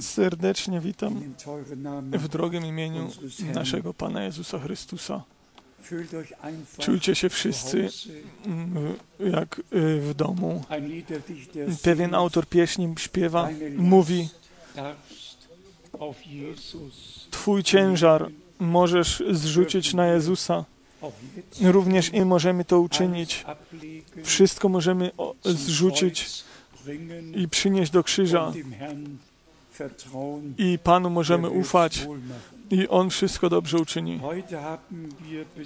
Serdecznie witam w drogim imieniu naszego Pana Jezusa Chrystusa. Czujcie się wszyscy jak y, w domu. Pewien autor pieśni śpiewa, mówi, Twój ciężar możesz zrzucić na Jezusa. Również i możemy to uczynić. Wszystko możemy zrzucić i przynieść do krzyża. I Panu możemy ufać i On wszystko dobrze uczyni.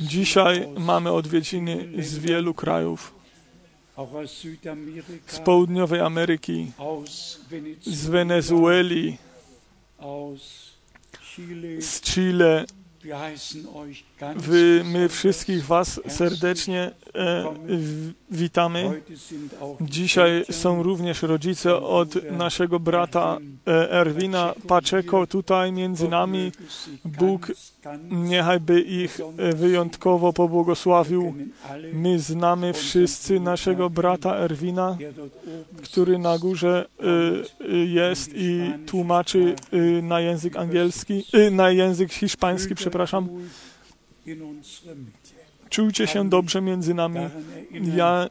Dzisiaj mamy odwiedziny z wielu krajów. Z południowej Ameryki, z Wenezueli, z Chile, Wy, my wszystkich Was serdecznie e, witamy. Dzisiaj są również rodzice od naszego brata e, Erwina Paczeko tutaj między nami. Bóg niechaj by ich e, wyjątkowo pobłogosławił. My znamy wszyscy naszego brata Erwina, który na górze e, jest i tłumaczy e, na język angielski, na język hiszpański, przepraszam. Czujcie się dobrze między nami. Ja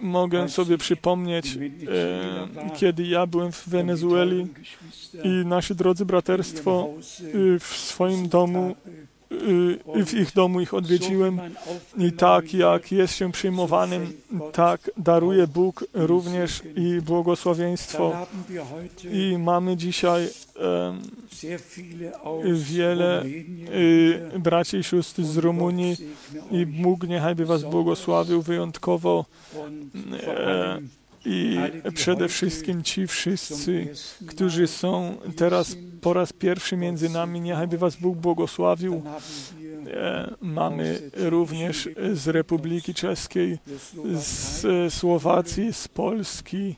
mogę sobie przypomnieć, e, kiedy ja byłem w Wenezueli i nasi drodzy braterstwo w swoim domu Y, w ich domu ich odwiedziłem i tak jak jest się przyjmowanym, tak daruje Bóg również i błogosławieństwo. I mamy dzisiaj wiele y, braci i sióstr z Rumunii i Bóg niechaj by Was błogosławił wyjątkowo. I przede wszystkim ci wszyscy, którzy są teraz po raz pierwszy między nami, niechaj by Was Bóg błogosławił. E, mamy również z Republiki Czeskiej, z Słowacji, z Polski,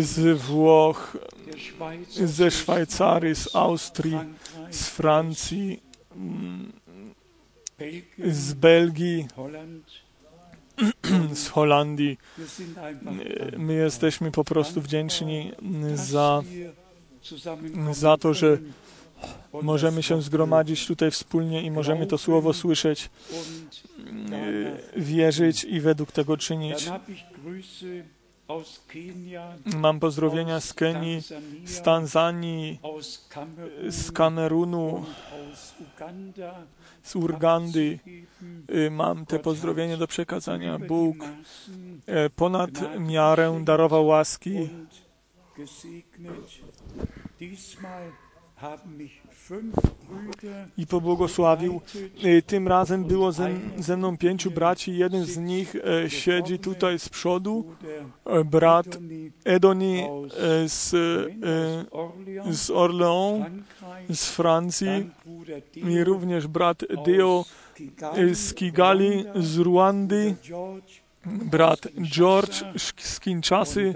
z Włoch, ze Szwajcarii, z Austrii, z Francji, z Belgii, z Holandii. My jesteśmy po prostu wdzięczni za, za to, że możemy się zgromadzić tutaj wspólnie i możemy to słowo słyszeć, wierzyć i według tego czynić. Mam pozdrowienia z Kenii, z Tanzanii, z Kamerunu, z Urgandy. Y, mam te pozdrowienia do przekazania. Bóg e, ponad miarę darował łaski. I pobłogosławił. Y, tym razem było ze, ze mną pięciu braci. Jeden z nich e, siedzi tutaj z przodu. E, brat Edoni z, z Orléans, z Francji. I również brat Deo z Kigali, z Rwandy, brat George z Kinshasy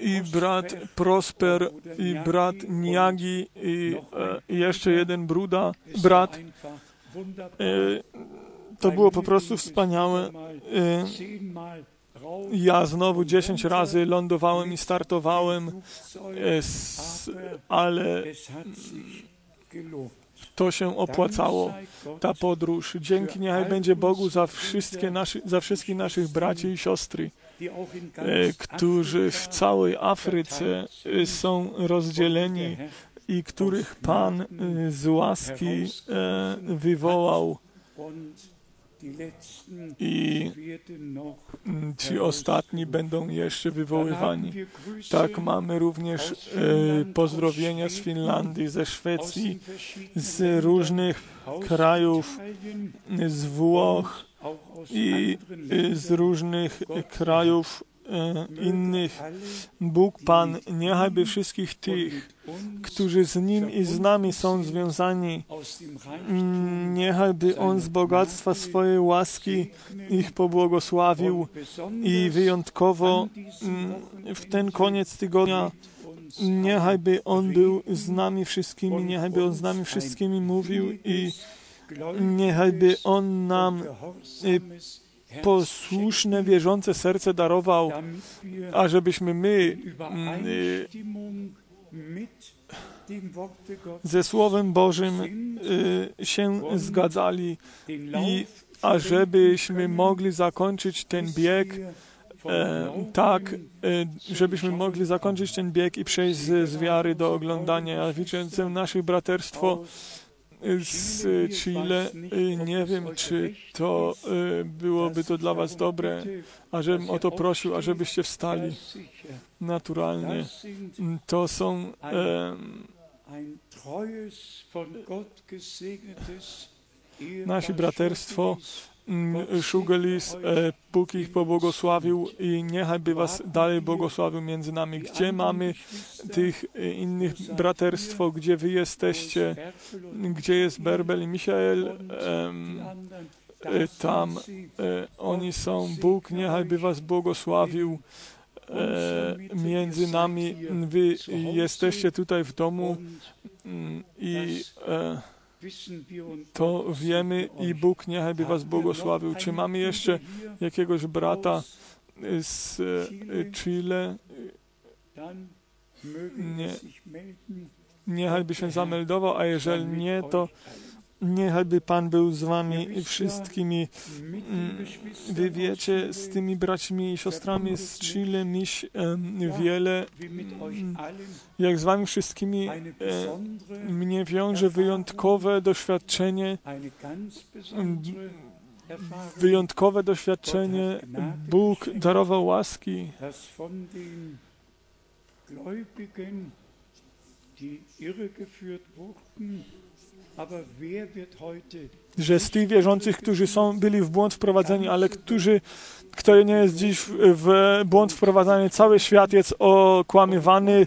i brat Prosper i brat Niagi i jeszcze jeden bruda, brat. To było po prostu wspaniałe. Ja znowu dziesięć razy lądowałem i startowałem, ale to się opłacało, ta podróż. Dzięki niechaj będzie Bogu za, wszystkie naszy, za wszystkich naszych braci i siostry, e, którzy w całej Afryce e, są rozdzieleni i których Pan e, z łaski wywołał i ci ostatni będą jeszcze wywoływani. Tak, mamy również e, pozdrowienia z Finlandii, ze Szwecji, z różnych krajów, z Włoch i e, z różnych krajów E, innych. Bóg Pan, niechajby wszystkich tych, którzy z Nim i z nami są związani, niechajby On z bogactwa swojej łaski ich pobłogosławił i wyjątkowo mm, w ten koniec tygodnia niechajby On był z nami wszystkimi, niechajby On z nami wszystkimi mówił i niechajby On nam y, posłuszne, wierzące serce darował, ażebyśmy my y, ze Słowem Bożym y, się zgadzali i ażebyśmy mogli zakończyć ten bieg e, tak, e, żebyśmy mogli zakończyć ten bieg i przejść z, z wiary do oglądania. Ja widzę naszych braterstwo z Chile. Nie wiem, czy to e, byłoby to dla Was dobre, a żebym o to prosił, ażebyście wstali. Naturalnie. To są e, nasi braterstwo Szugelis, e, Bóg ich pobłogosławił i niechaj by was dalej błogosławił między nami. Gdzie mamy tych e, innych braterstwo, gdzie wy jesteście, gdzie jest Berbel i Michael, e, tam oni są. Bóg niechaj by was błogosławił między nami. Wy jesteście tutaj w domu i to wiemy i Bóg niechaj by Was błogosławił. Czy mamy jeszcze jakiegoś brata z e, Chile? Nie. Niechaj by się zameldował, a jeżeli nie, to Niechaj by Pan był z wami wszystkimi. Wy wiecie, z tymi braćmi i siostrami z Chile miś wiele, mm, jak z wami wszystkimi e, mnie wiąże wyjątkowe doświadczenie, wyjątkowe doświadczenie. Bóg darował łaski. die irregeführt wurden, że z tych wierzących, którzy są, byli w błąd wprowadzeni, ale którzy, kto nie jest dziś w błąd wprowadzany, cały świat jest okłamywany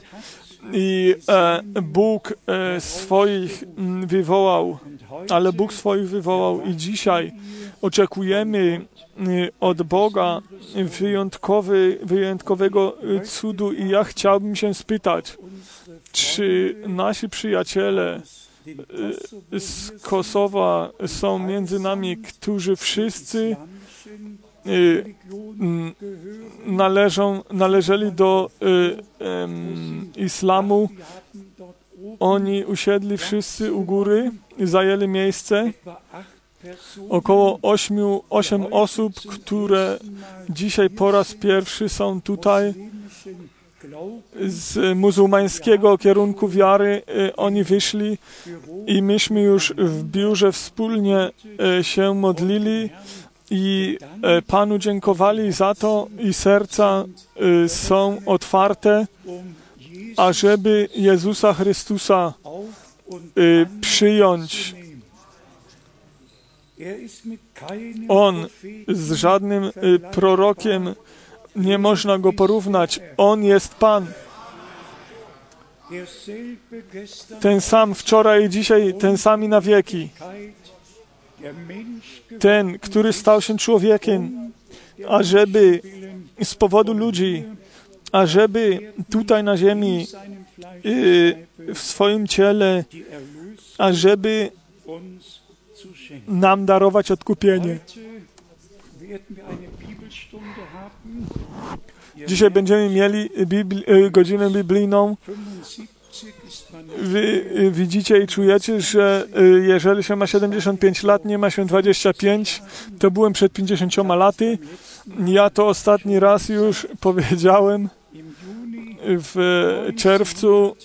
i e, Bóg e, swoich wywołał, ale Bóg swoich wywołał i dzisiaj oczekujemy e, od Boga wyjątkowy, wyjątkowego cudu. I ja chciałbym się spytać, czy nasi przyjaciele z Kosowa są między nami, którzy wszyscy y, należą, należeli do y, islamu. Oni usiedli wszyscy u góry zajęli miejsce. Około ośmiu, osiem osób, które dzisiaj po raz pierwszy są tutaj z muzułmańskiego kierunku wiary y, oni wyszli i myśmy już w biurze wspólnie y, się modlili i y, Panu dziękowali za to i serca są otwarte, ażeby Jezusa Chrystusa przyjąć. On z żadnym prorokiem nie można go porównać. On jest Pan. Ten sam wczoraj i dzisiaj, ten sam i na wieki. Ten, który stał się człowiekiem, ażeby z powodu ludzi, ażeby tutaj na ziemi, y, w swoim ciele, ażeby nam darować odkupienie. Dzisiaj będziemy mieli Bibli e, godzinę biblijną. Wy e, widzicie i czujecie, że e, jeżeli się ma 75 lat, nie ma się 25, to byłem przed 50 laty. Ja to ostatni raz już powiedziałem w czerwcu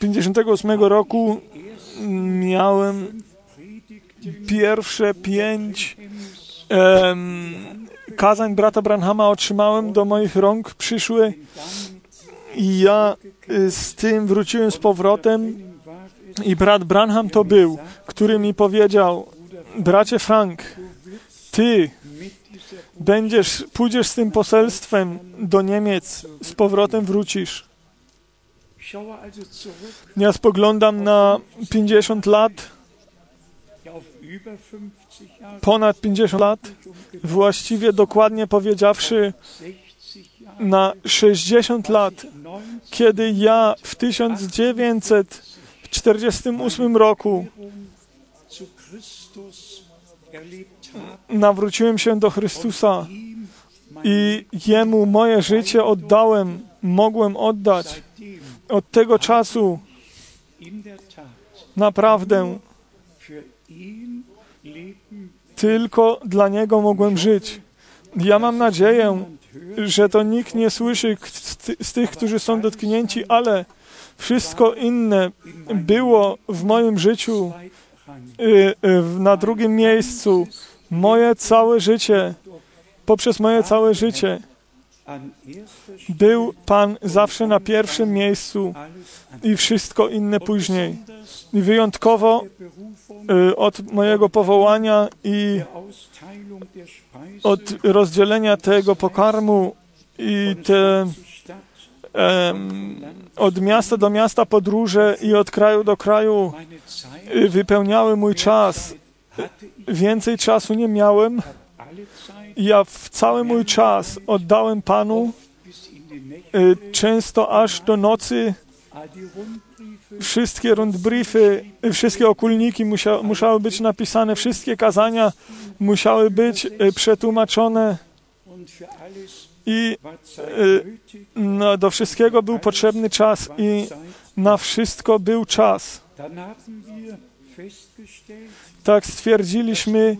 58 roku miałem pierwsze pięć kazań brata Branhama otrzymałem do moich rąk, przyszły i ja y, z tym wróciłem z powrotem i brat Branham to był, który mi powiedział, bracie Frank, ty będziesz, pójdziesz z tym poselstwem do Niemiec, z powrotem wrócisz. Ja spoglądam na 50 lat, ponad 50 lat, właściwie dokładnie powiedziawszy na 60 lat, kiedy ja w 1948 roku nawróciłem się do Chrystusa i Jemu moje życie oddałem, mogłem oddać. Od tego czasu naprawdę tylko dla Niego mogłem żyć. Ja mam nadzieję, że to nikt nie słyszy z tych, którzy są dotknięci, ale wszystko inne było w moim życiu y, y, na drugim miejscu. Moje całe życie, poprzez moje całe życie, był Pan zawsze na pierwszym miejscu i wszystko inne później. I wyjątkowo y, od mojego powołania i od rozdzielenia tego pokarmu i te od miasta do miasta podróże i od kraju do kraju y, wypełniały mój czas. Więcej czasu nie miałem. Ja w cały mój czas oddałem Panu, y, często aż do nocy. Wszystkie rundbriefy, wszystkie okulniki musia, musiały być napisane, wszystkie kazania musiały być y, przetłumaczone i no, do wszystkiego był potrzebny czas i na wszystko był czas. Tak stwierdziliśmy,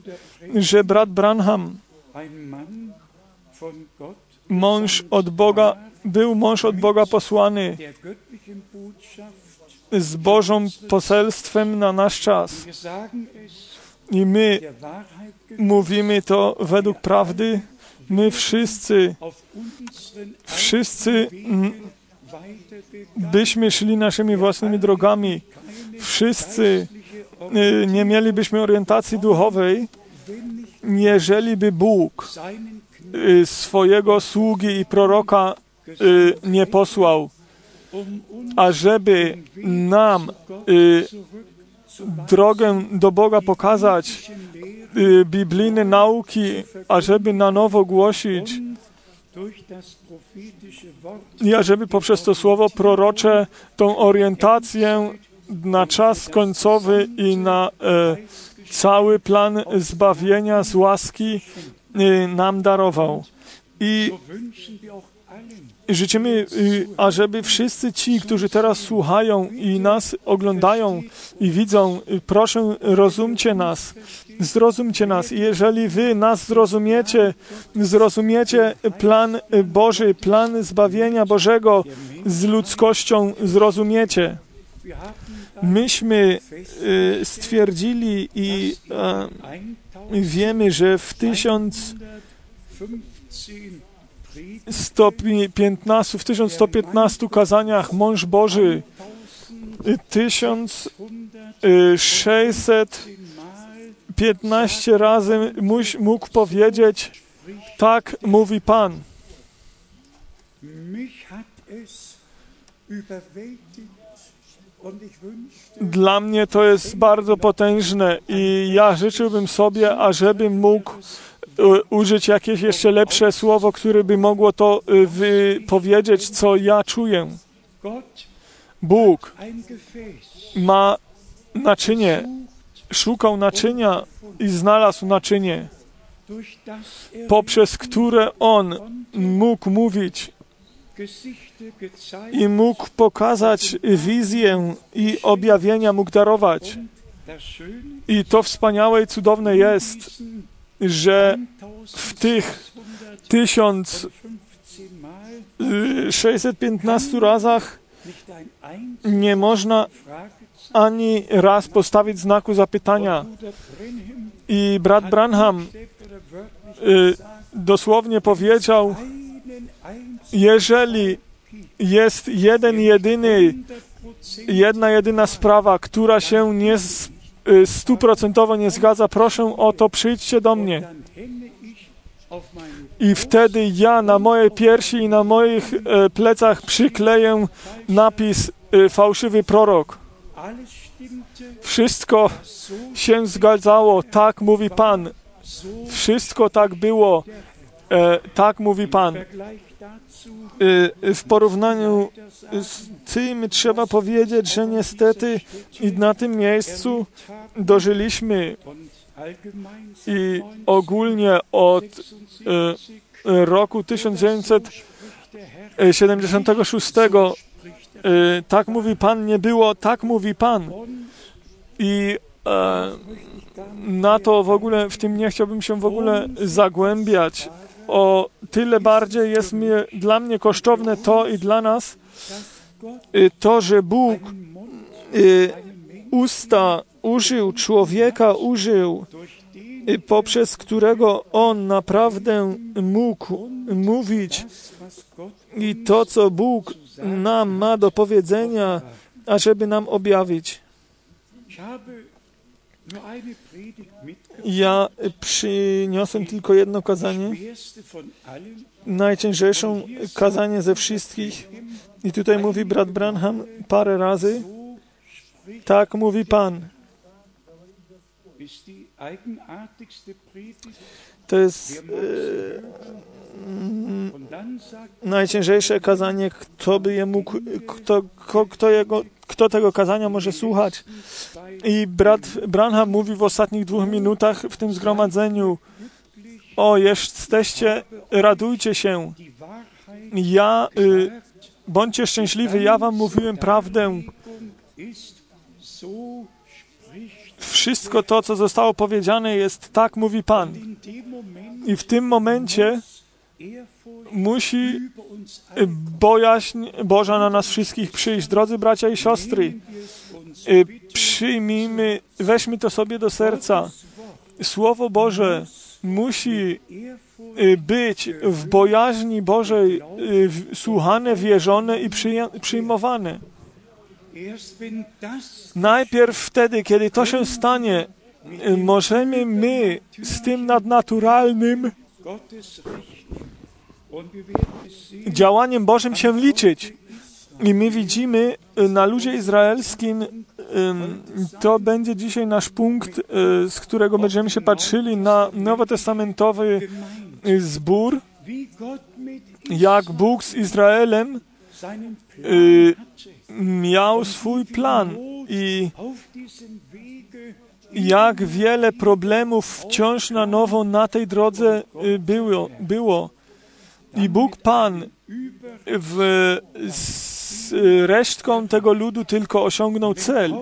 że brat Branham, mąż od Boga, był mąż od Boga posłany z Bożą poselstwem na nasz czas. I my mówimy to według prawdy, my wszyscy, wszyscy byśmy szli naszymi własnymi drogami, wszyscy y, nie mielibyśmy orientacji duchowej, jeżeli by Bóg y, swojego sługi i proroka y, nie posłał, ażeby nam drogę do Boga pokazać, Y, biblijne nauki, ażeby na nowo głosić i ażeby poprzez to słowo prorocze tą orientację na czas końcowy i na e, cały plan zbawienia z łaski e, nam darował. I życzymy, y, ażeby wszyscy ci, którzy teraz słuchają i nas oglądają i widzą, y, proszę, rozumcie nas, zrozumcie nas. I jeżeli wy nas zrozumiecie, zrozumiecie plan Boży, plan zbawienia Bożego z ludzkością, zrozumiecie. Myśmy y, stwierdzili i wiemy, że w tysiąc 115, w 1115 kazaniach mąż Boży 1615 razy mógł powiedzieć tak mówi Pan. Dla mnie to jest bardzo potężne i ja życzyłbym sobie, ażebym mógł użyć jakieś jeszcze lepsze słowo, które by mogło to y, wypowiedzieć, co ja czuję. Bóg ma naczynie, szukał naczynia i znalazł naczynie, poprzez które On mógł mówić i mógł pokazać wizję i objawienia mógł darować. I to wspaniałe i cudowne jest, że w tych 1615 razach nie można ani raz postawić znaku zapytania. I brat Branham y, dosłownie powiedział, jeżeli jest jeden jedyny, jedna jedyna sprawa, która się nie Y, stuprocentowo nie zgadza, proszę o to, przyjdźcie do mnie. I wtedy ja na mojej piersi i na moich e, plecach przykleję napis e, fałszywy prorok. Wszystko się zgadzało, tak mówi Pan. Wszystko tak było, e, tak mówi Pan. Y, w porównaniu z tym trzeba powiedzieć, że niestety i na tym miejscu dożyliśmy I ogólnie od roku 1976 tak mówi Pan nie było, tak mówi Pan. I e, na to w ogóle, w tym nie chciałbym się w ogóle zagłębiać. O tyle bardziej jest mi, dla mnie kosztowne to i dla nas, to, że Bóg usta użył, człowieka użył, poprzez którego on naprawdę mógł mówić i to, co Bóg nam ma do powiedzenia, ażeby nam objawić. Ja przyniosłem tylko jedno kazanie, najcięższą kazanie ze wszystkich. I tutaj mówi brat Branham parę razy, tak mówi Pan. To jest e, najciężejsze kazanie, kto by je mógł, kto, kto, kto, jego, kto tego kazania może słuchać. I brat Branham mówi w ostatnich dwóch minutach w tym zgromadzeniu, o, jesteście, radujcie się. Ja, y, bądźcie szczęśliwi, ja wam mówiłem prawdę. Wszystko to, co zostało powiedziane, jest tak, mówi Pan. I w tym momencie musi bojaźń Boża na nas wszystkich przyjść. Drodzy bracia i siostry, przyjmijmy, weźmy to sobie do serca. Słowo Boże musi być w bojaźni Bożej słuchane, wierzone i przyjmowane. Najpierw wtedy, kiedy to się stanie, możemy my z tym nadnaturalnym działaniem Bożym się liczyć. I my widzimy na ludzie izraelskim, to będzie dzisiaj nasz punkt, z którego będziemy się patrzyli na nowotestamentowy zbór, jak Bóg z Izraelem miał swój plan i jak wiele problemów wciąż na nowo na tej drodze było. było. I Bóg Pan w, z resztką tego ludu tylko osiągnął cel.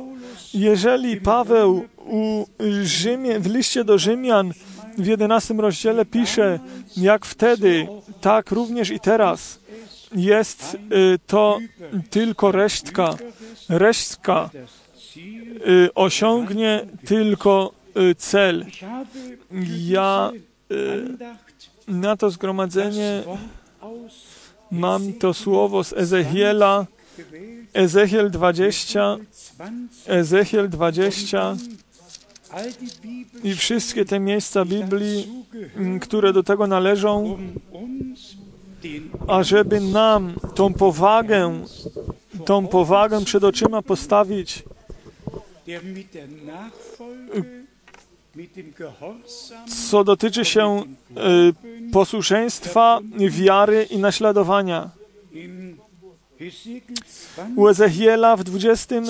Jeżeli Paweł u Rzymie, w liście do Rzymian w jedenastym rozdziale pisze, jak wtedy, tak również i teraz jest to tylko resztka. Resztka osiągnie tylko cel. Ja na to zgromadzenie mam to słowo z Ezechiela, Ezechiel 20, Ezechiel 20 i wszystkie te miejsca Biblii, które do tego należą, ażeby nam tą powagę, tą powagę przed oczyma postawić, co dotyczy się y, posłuszeństwa, wiary i naśladowania. U Ezechiela w 20 y,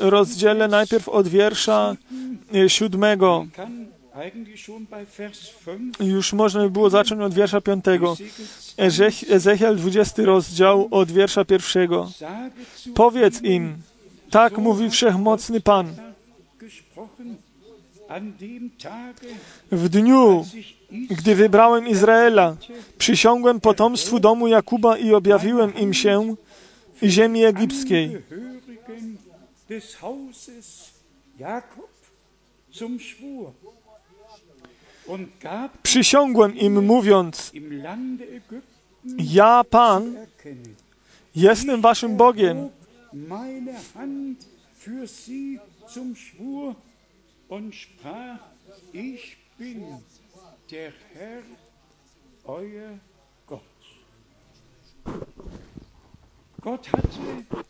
rozdziale najpierw od wiersza y, siódmego już można by było zacząć od wiersza piątego. Ezechiel 20 rozdział od wiersza pierwszego. Powiedz im, tak mówi Wszechmocny Pan. W dniu, gdy wybrałem Izraela, przysiągłem potomstwu domu Jakuba i objawiłem im się ziemi egipskiej. Przysiągłem im mówiąc, ja Pan jestem waszym Bogiem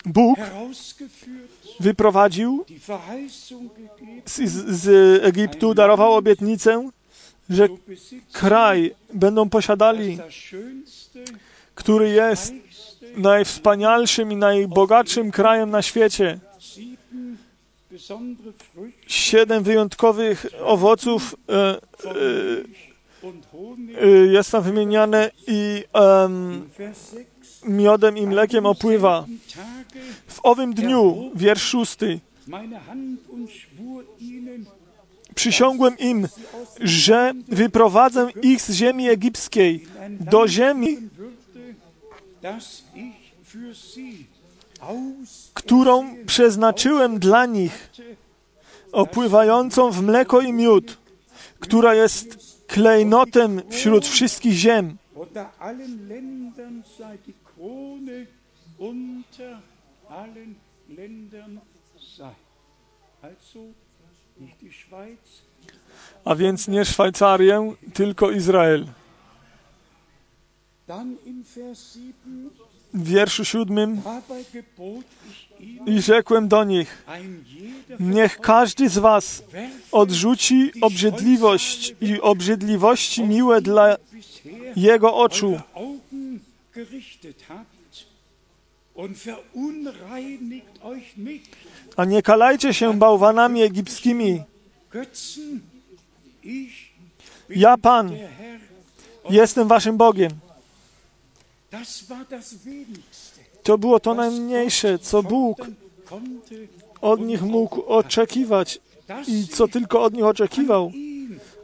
Bóg wyprowadził z, z Egiptu, darował obietnicę, że kraj będą posiadali, który jest najwspanialszym i najbogatszym krajem na świecie siedem wyjątkowych owoców e, e, jest tam wymieniane i um, miodem i mlekiem opływa. W owym dniu, wiersz szósty, przysiągłem im, że wyprowadzę ich z ziemi egipskiej do ziemi, którą przeznaczyłem dla nich, opływającą w mleko i miód, która jest klejnotem wśród wszystkich ziem. A więc nie Szwajcarię, tylko Izrael. W wierszu siódmym i rzekłem do nich, niech każdy z was odrzuci obrzydliwość i obrzydliwości miłe dla jego oczu a nie kalajcie się bałwanami egipskimi. Ja, Pan, jestem waszym Bogiem. To było to najmniejsze, co Bóg od nich mógł oczekiwać i co tylko od nich oczekiwał,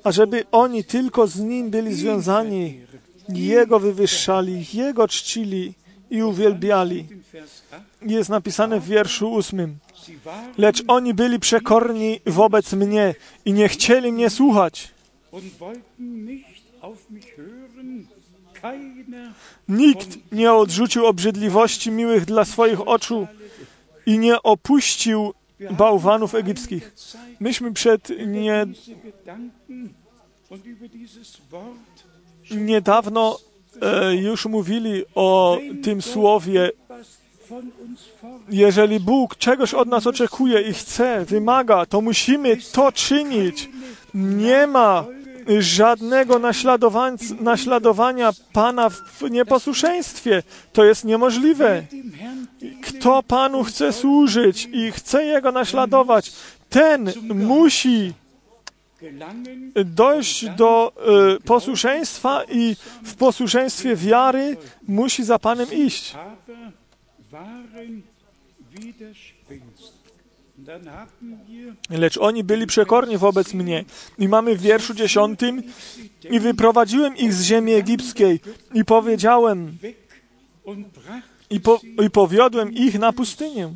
ażeby oni tylko z Nim byli związani, Jego wywyższali, Jego czcili i uwielbiali. Jest napisane w wierszu ósmym. Lecz oni byli przekorni wobec mnie i nie chcieli mnie słuchać. Nikt nie odrzucił obrzydliwości miłych dla swoich oczu i nie opuścił bałwanów egipskich. Myśmy przed nie, niedawno e, już mówili o tym słowie. Jeżeli Bóg czegoś od nas oczekuje i chce, wymaga, to musimy to czynić. Nie ma żadnego naśladowania Pana w nieposłuszeństwie. To jest niemożliwe. Kto Panu chce służyć i chce Jego naśladować, ten musi dojść do y, posłuszeństwa i w posłuszeństwie wiary musi za Panem iść. Lecz oni byli przekorni wobec mnie. I mamy w wierszu dziesiątym i wyprowadziłem ich z ziemi egipskiej i powiedziałem i, po, i powiodłem ich na pustynię.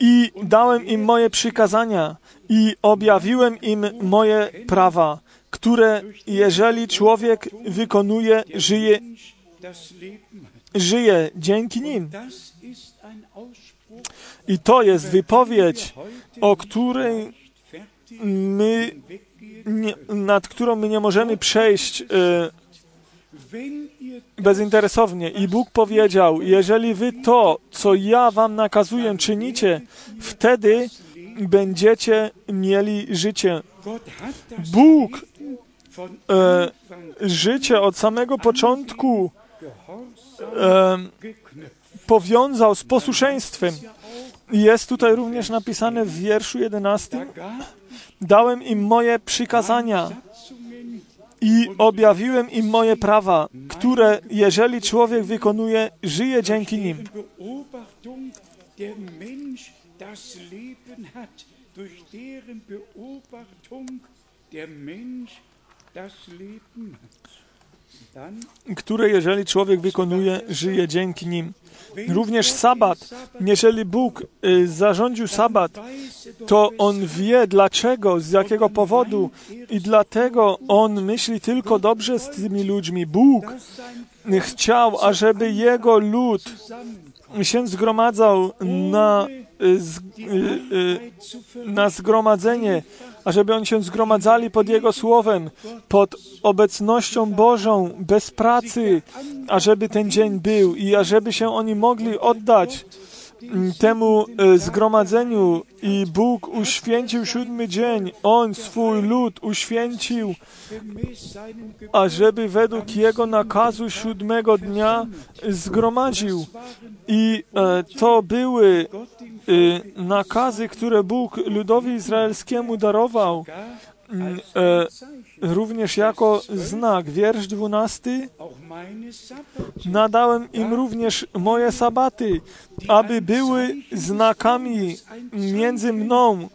I dałem im moje przykazania i objawiłem im moje prawa, które jeżeli człowiek wykonuje, żyje, żyje dzięki nim. I to jest wypowiedź, o której my, nie, nad którą my nie możemy przejść e, bezinteresownie. I Bóg powiedział, jeżeli wy to, co ja wam nakazuję, czynicie, wtedy będziecie mieli życie. Bóg e, życie od samego początku powiązał z posłuszeństwem. Jest tutaj również napisane w wierszu 11. Dałem im moje przykazania i objawiłem im moje prawa, które, jeżeli człowiek wykonuje, żyje dzięki nim. Które jeżeli człowiek wykonuje, żyje dzięki nim. Również sabat. Jeżeli Bóg y, zarządził sabat, to On wie dlaczego, z jakiego powodu i dlatego On myśli tylko dobrze z tymi ludźmi. Bóg chciał, ażeby Jego lud się zgromadzał na, y, y, na zgromadzenie, ażeby oni się zgromadzali pod Jego Słowem, pod obecnością Bożą, bez pracy, ażeby ten dzień był i ażeby się oni mogli oddać temu e, zgromadzeniu i Bóg uświęcił siódmy dzień. On swój lud uświęcił, ażeby według Jego nakazu siódmego dnia zgromadził. I e, to były e, nakazy, które Bóg ludowi izraelskiemu darował również jako znak. Wiersz dwunasty. Nadałem im również moje sabaty, aby były znakami między mną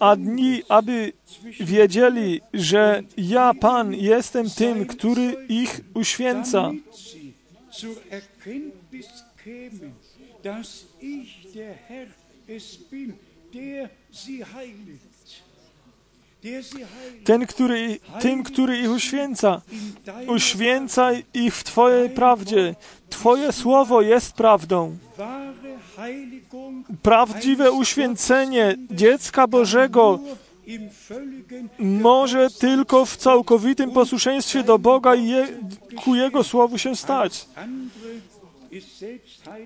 a dni, aby wiedzieli, że ja, Pan, jestem tym, który ich uświęca. dass ich der Herr es bin, der sie heiligt. Ten, który, tym, który ich uświęca. Uświęcaj ich w Twojej prawdzie. Twoje słowo jest prawdą. Prawdziwe uświęcenie dziecka Bożego może tylko w całkowitym posłuszeństwie do Boga i je, ku Jego słowu się stać.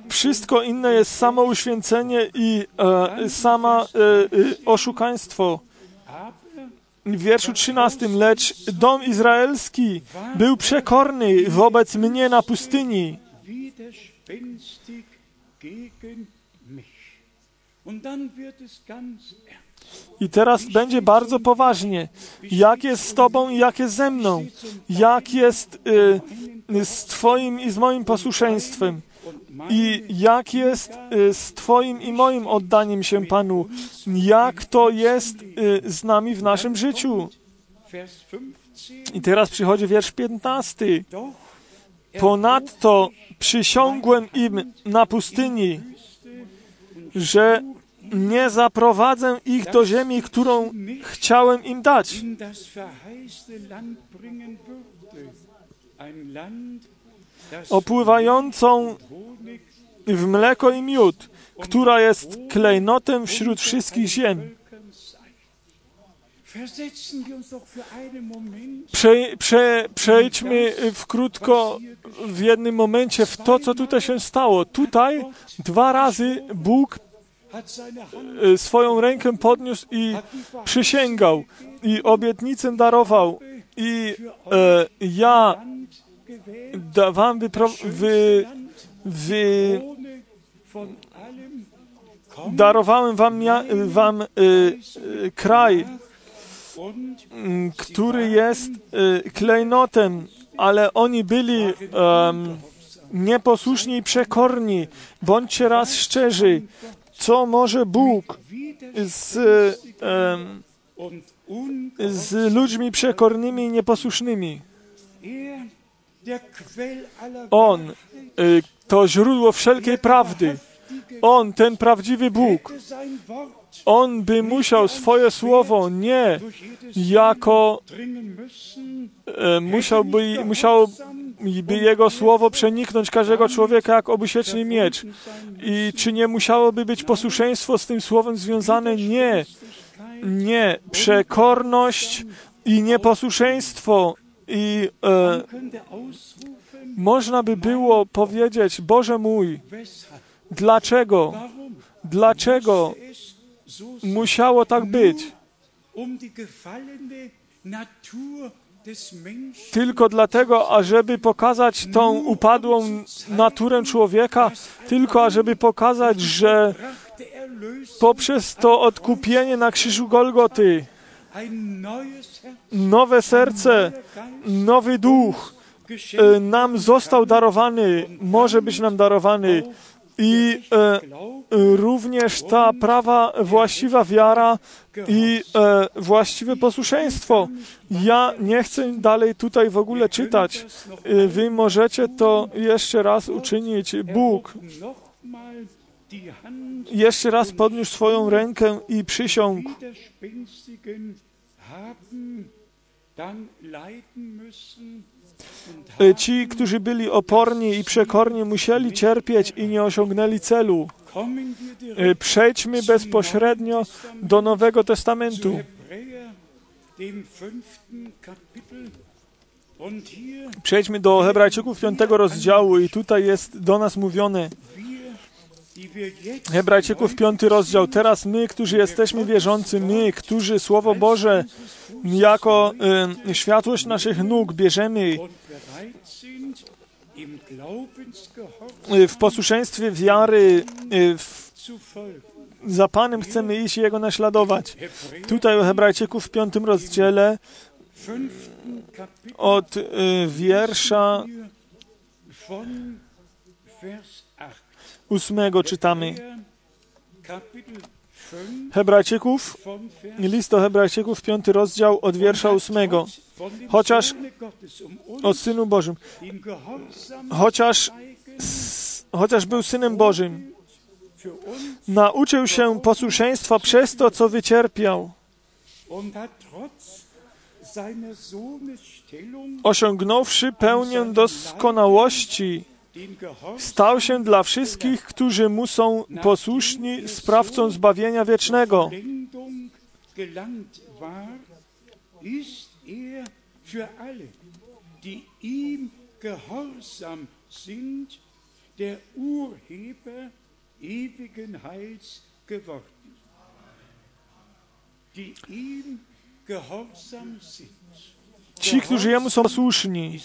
Wszystko inne jest samo uświęcenie i e, sama e, e, oszukaństwo w wierszu 13, lecz dom izraelski był przekorny wobec mnie na pustyni. I teraz będzie bardzo poważnie. Jak jest z Tobą i jak jest ze mną? Jak jest y, z Twoim i z moim posłuszeństwem? I jak jest y, z Twoim i moim oddaniem się Panu? Jak to jest y, z nami w naszym życiu? I teraz przychodzi wiersz 15. Ponadto przysiągłem im na pustyni, że nie zaprowadzę ich do ziemi, którą chciałem im dać opływającą w mleko i miód, która jest klejnotem wśród wszystkich ziem. Prze, prze, przejdźmy w krótko w jednym momencie w to, co tutaj się stało. Tutaj dwa razy Bóg e, swoją rękę podniósł i przysięgał i obietnicę darował. I e, ja da wam wypro, wy, wy, darowałem wam, wam y, y, kraj, mm, który jest y, klejnotem, ale oni byli nieposłuszni i przekorni. Bądźcie raz szczerzy, co może Bóg z, z ludźmi przekornymi i nieposłusznymi? On y, to źródło wszelkiej prawdy. On, ten prawdziwy Bóg, on by musiał swoje słowo nie jako e, musiałby, musiałoby jego słowo przeniknąć każdego człowieka jak obusieczny miecz. I czy nie musiałoby być posłuszeństwo z tym słowem związane? Nie. Nie. Przekorność i nieposłuszeństwo i e, można by było powiedzieć, Boże mój, dlaczego, dlaczego musiało tak być? Tylko dlatego, ażeby pokazać tą upadłą naturę człowieka, tylko ażeby pokazać, że poprzez to odkupienie na krzyżu Golgoty, nowe serce, nowy duch e, nam został darowany, może być nam darowany. I e, również ta prawa, właściwa wiara i właściwe posłuszeństwo. Ja nie chcę dalej tutaj w ogóle czytać. Wy możecie to jeszcze raz uczynić. Bóg jeszcze raz podniósł swoją rękę i przysiągł. E, ci, którzy byli oporni i przekorni, musieli cierpieć i nie osiągnęli celu. E, przejdźmy bezpośrednio do Nowego Testamentu. Przejdźmy do Hebrajczyków 5 rozdziału i tutaj jest do nas mówione, Hebrajczyków, piąty rozdział. Teraz my, którzy jesteśmy wierzący, my, którzy Słowo Boże jako y, światłość naszych nóg bierzemy y, w posłuszeństwie wiary, y, w, za Panem chcemy iść i Jego naśladować. Tutaj u Hebrajczyków w piątym rozdziale od y, wiersza ósmego czytamy. Hebrajczyków, list do Hebrajczyków, piąty rozdział od wiersza ósmego. Chociaż o Synu Bożym, chociaż, chociaż był Synem Bożym, nauczył się posłuszeństwa przez to, co wycierpiał. Osiągnąwszy pełnię doskonałości, stał się dla wszystkich, którzy mu są posłuszni, sprawcą zbawienia wiecznego. der Urheber ewigen Heils geworden, die ihm gehorsam sind. Ci, którzy Jemu są posłuszni.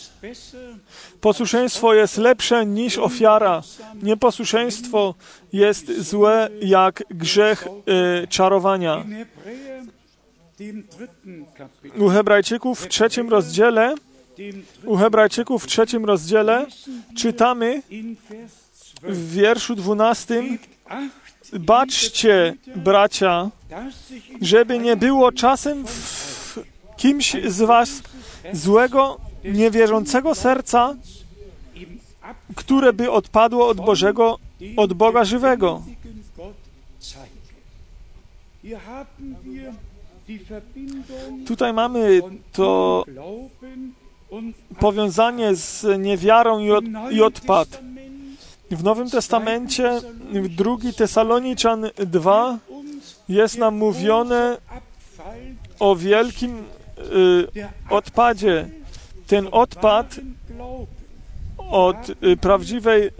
Posłuszeństwo jest lepsze niż ofiara. Nieposłuszeństwo jest złe jak grzech y, czarowania. U Hebrajczyków w trzecim rozdziale u Hebrajczyków w trzecim rozdziale czytamy w wierszu dwunastym Baczcie, bracia, żeby nie było czasem w kimś z was złego, niewierzącego serca, które by odpadło od Bożego, od Boga żywego. Tutaj mamy to powiązanie z niewiarą i, od, i odpad. W Nowym Testamencie, w 2 Tesaloniczan 2, jest nam mówione o wielkim odpadzie. Ten odpad od y, prawdziwej y,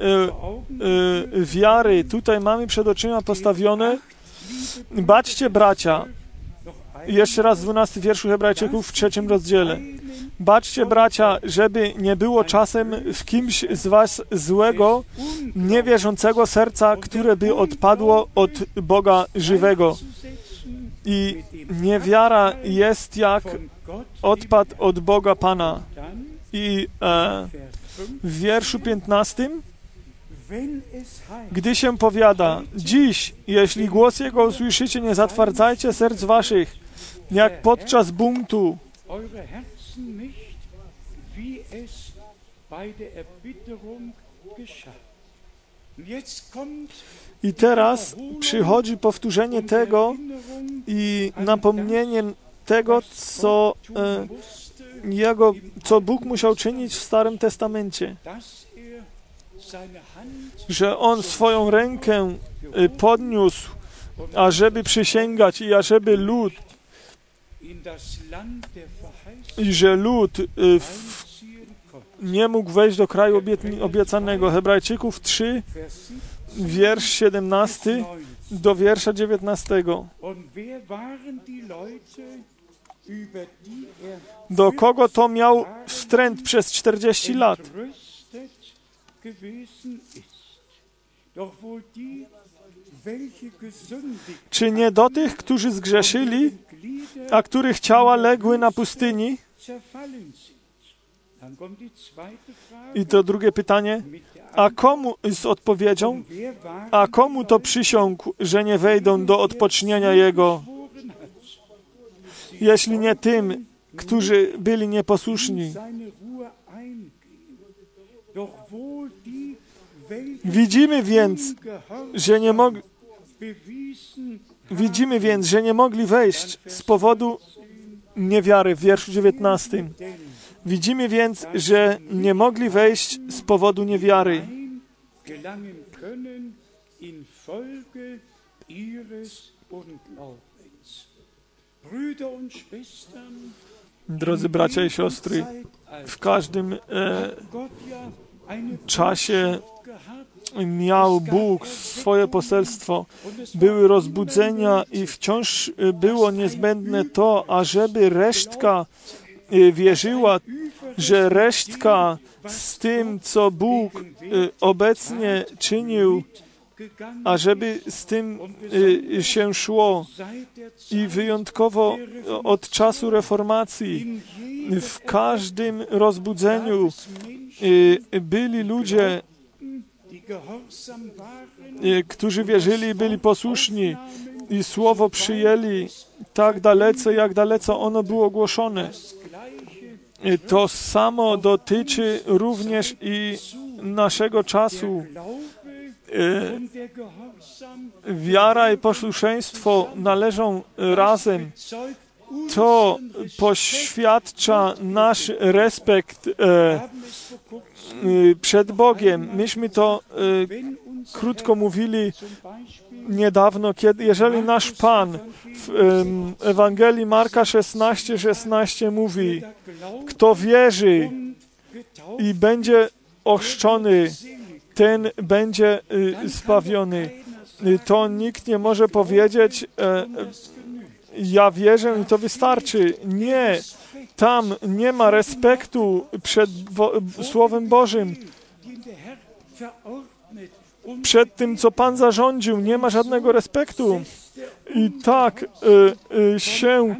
y, wiary tutaj mamy przed oczyma postawione. Baczcie, bracia. Jeszcze raz 12 wierszu Hebrajczyków w trzecim rozdziale. Baczcie, bracia, żeby nie było czasem w kimś z was złego, niewierzącego serca, które by odpadło od Boga żywego. I niewiara jest jak odpad od Boga Pana. I e, w wierszu 15 gdy się powiada, dziś, jeśli głos Jego usłyszycie, nie zatwardzajcie serc waszych, jak podczas buntu. I teraz przychodzi powtórzenie tego i napomnienie tego, co, e, jego, co Bóg musiał czynić w Starym Testamencie. Że On swoją rękę e, podniósł, ażeby przysięgać i ażeby lud i że lud e, w, nie mógł wejść do kraju obiecanego. Hebrajczyków 3, wiersz 17 do wiersza 19. Do kogo to miał wstręt przez 40 lat? Czy nie do tych, którzy zgrzeszyli, a których ciała legły na pustyni? I to drugie pytanie. A komu, z odpowiedzią, a komu to przysiągł, że nie wejdą do odpocznienia Jego, jeśli nie tym, którzy byli nieposłuszni? Widzimy więc, że nie mogli Widzimy więc, że nie mogli wejść z powodu niewiary w wierszu 19. Widzimy więc, że nie mogli wejść z powodu niewiary. Drodzy bracia i siostry, w każdym e, czasie miał Bóg swoje poselstwo. Były rozbudzenia i wciąż było niezbędne to, ażeby resztka wierzyła, że resztka z tym, co Bóg obecnie czynił, ażeby z tym się szło i wyjątkowo od czasu reformacji w każdym rozbudzeniu byli ludzie, którzy wierzyli byli posłuszni i słowo przyjęli tak dalece, jak dalece ono było ogłoszone. To samo dotyczy również i naszego czasu. Wiara i posłuszeństwo należą razem. To poświadcza nasz respekt e, przed Bogiem. Myśmy to e, krótko mówili niedawno, kiedy, jeżeli nasz Pan w Ewangelii Marka 16, 16 mówi, kto wierzy i będzie ochrzczony, ten będzie zbawiony. To nikt nie może powiedzieć, ja wierzę i to wystarczy. Nie, tam nie ma respektu przed Słowem Bożym. Przed tym, co Pan zarządził, nie ma żadnego respektu. I tak y, y, się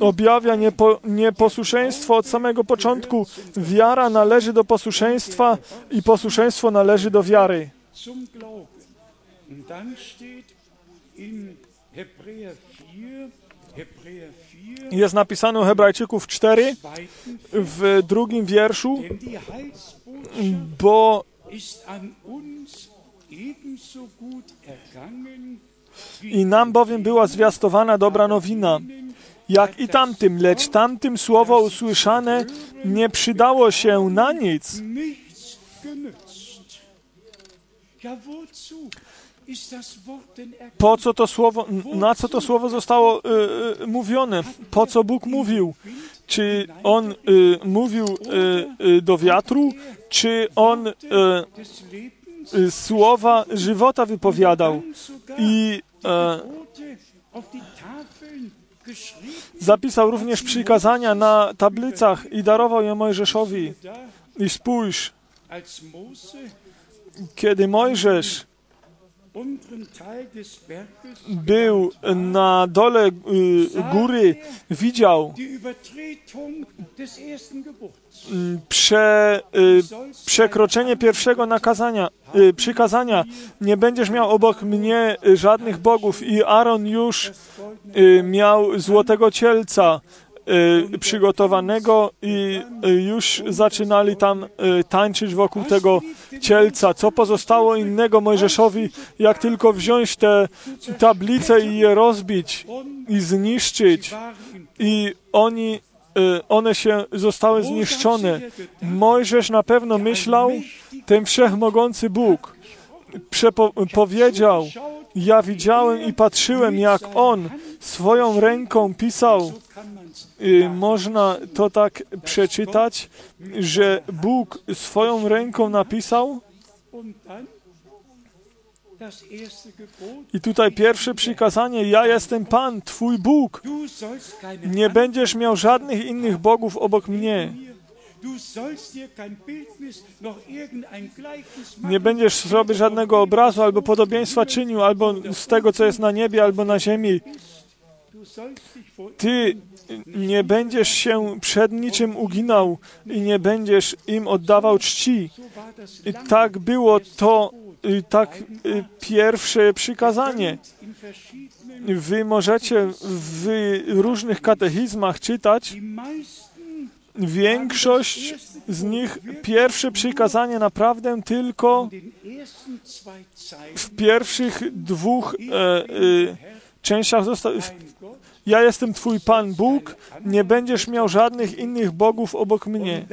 objawia niepo, nieposłuszeństwo od samego początku. Wiara należy do posłuszeństwa i posłuszeństwo należy do wiary. Jest napisane u Hebrajczyków 4 w drugim wierszu, bo i nam bowiem była zwiastowana dobra nowina, jak i tamtym, lecz tamtym słowo usłyszane nie przydało się na nic. Po co to słowo, na co to słowo zostało y, y, mówione? Po co Bóg mówił? Czy On y, mówił y, y, do wiatru? Czy On y, słowa żywota wypowiadał? I zapisał również przykazania na tablicach i darował je Mojżeszowi. I spójrz, kiedy Mojżesz był na dole y, góry, widział mm, prze, y, przekroczenie pierwszego nakazania, y, przykazania. Nie będziesz miał obok mnie żadnych bogów. I Aaron już miał złotego cielca Y, przygotowanego i y, już zaczynali tam y, tańczyć wokół tego cielca. Co pozostało innego Mojżeszowi, jak tylko wziąć te tablice i je rozbić i zniszczyć. I oni one się zostały zniszczone. Mojżesz na pewno myślał, ten wszechmogący Bóg powiedział, ja widziałem i patrzyłem, jak On swoją ręką pisał Y, można to tak przeczytać, że Bóg swoją ręką napisał i tutaj pierwsze przykazanie, ja jestem Pan, Twój Bóg. Nie będziesz miał żadnych innych bogów obok mnie. Nie będziesz robić żadnego obrazu albo podobieństwa czynił, albo z tego, co jest na niebie, albo na ziemi. Ty nie będziesz się przed niczym uginał i nie będziesz im oddawał czci. I tak było to tak pierwsze przykazanie. Wy możecie w różnych katechizmach czytać, większość z nich pierwsze przykazanie naprawdę tylko w pierwszych dwóch e, e, częściach zostało, ja jestem Twój Pan Bóg, nie będziesz miał żadnych innych bogów obok mnie.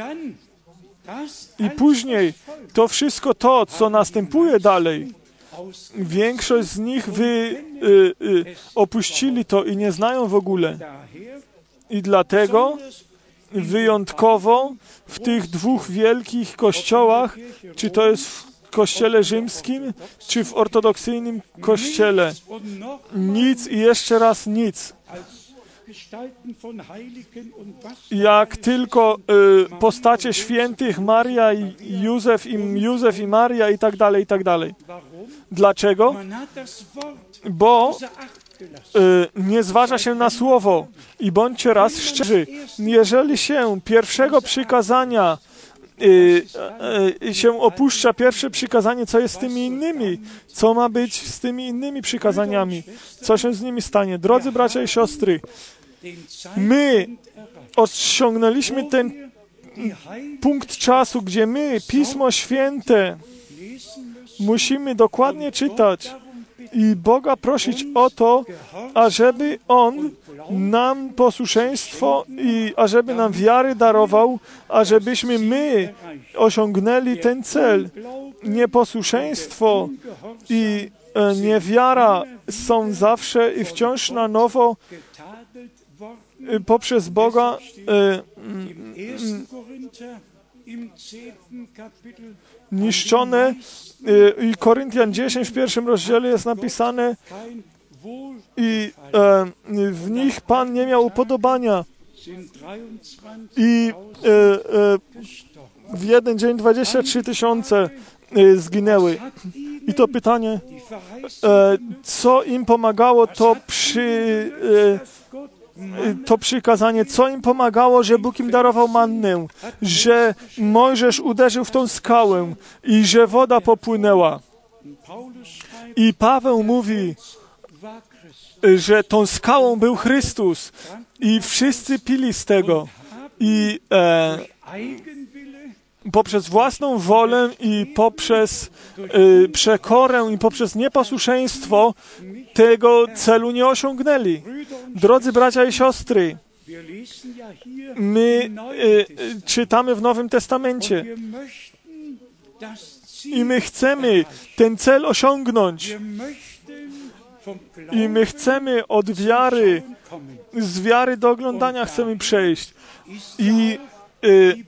I później to wszystko to, co następuje dalej, większość z nich wy y, y, opuścili to i nie znają w ogóle. I dlatego wyjątkowo w tych dwóch wielkich kościołach, czy to jest w kościele rzymskim, czy w ortodoksyjnym kościele. Nic i jeszcze raz nic. Jak tylko y, postacie świętych Maria i Józef i Józef i Maria i tak dalej, i tak dalej. Dlaczego? Bo nie zważa się na słowo. I bądźcie raz szczerzy, jeżeli się pierwszego przykazania y, y, się opuszcza pierwsze przykazanie, co jest z tymi innymi? Co ma być z tymi innymi przykazaniami? Co się z nimi stanie? Drodzy bracia i siostry, my osiągnęliśmy ten punkt czasu, gdzie my, Pismo Święte, musimy dokładnie czytać i Boga prosić o to, ażeby On nam posłuszeństwo i ażeby nam wiary darował, ażebyśmy my osiągnęli ten cel. Nieposłuszeństwo i e, niewiara są zawsze i wciąż na nowo e, poprzez Boga e, niszczone i Koryntian 10 w pierwszym rozdziale jest napisane i e, w nich Pan nie miał upodobania. I e, e, w jeden dzień 23 tysiące zginęły. I to pytanie, co im pomagało, to przy to przykazanie, co im pomagało, że Bóg im darował mannę, że Mojżesz uderzył w tą skałę i że woda popłynęła. I Paweł mówi, że tą skałą był Chrystus i wszyscy pili z tego. I e, poprzez własną wolę i poprzez y, przekorę i poprzez nieposłuszeństwo tego celu nie osiągnęli. Drodzy bracia i siostry, my y, czytamy w Nowym Testamencie i my chcemy ten cel osiągnąć. I my chcemy od wiary, z wiary do oglądania chcemy przejść. I y,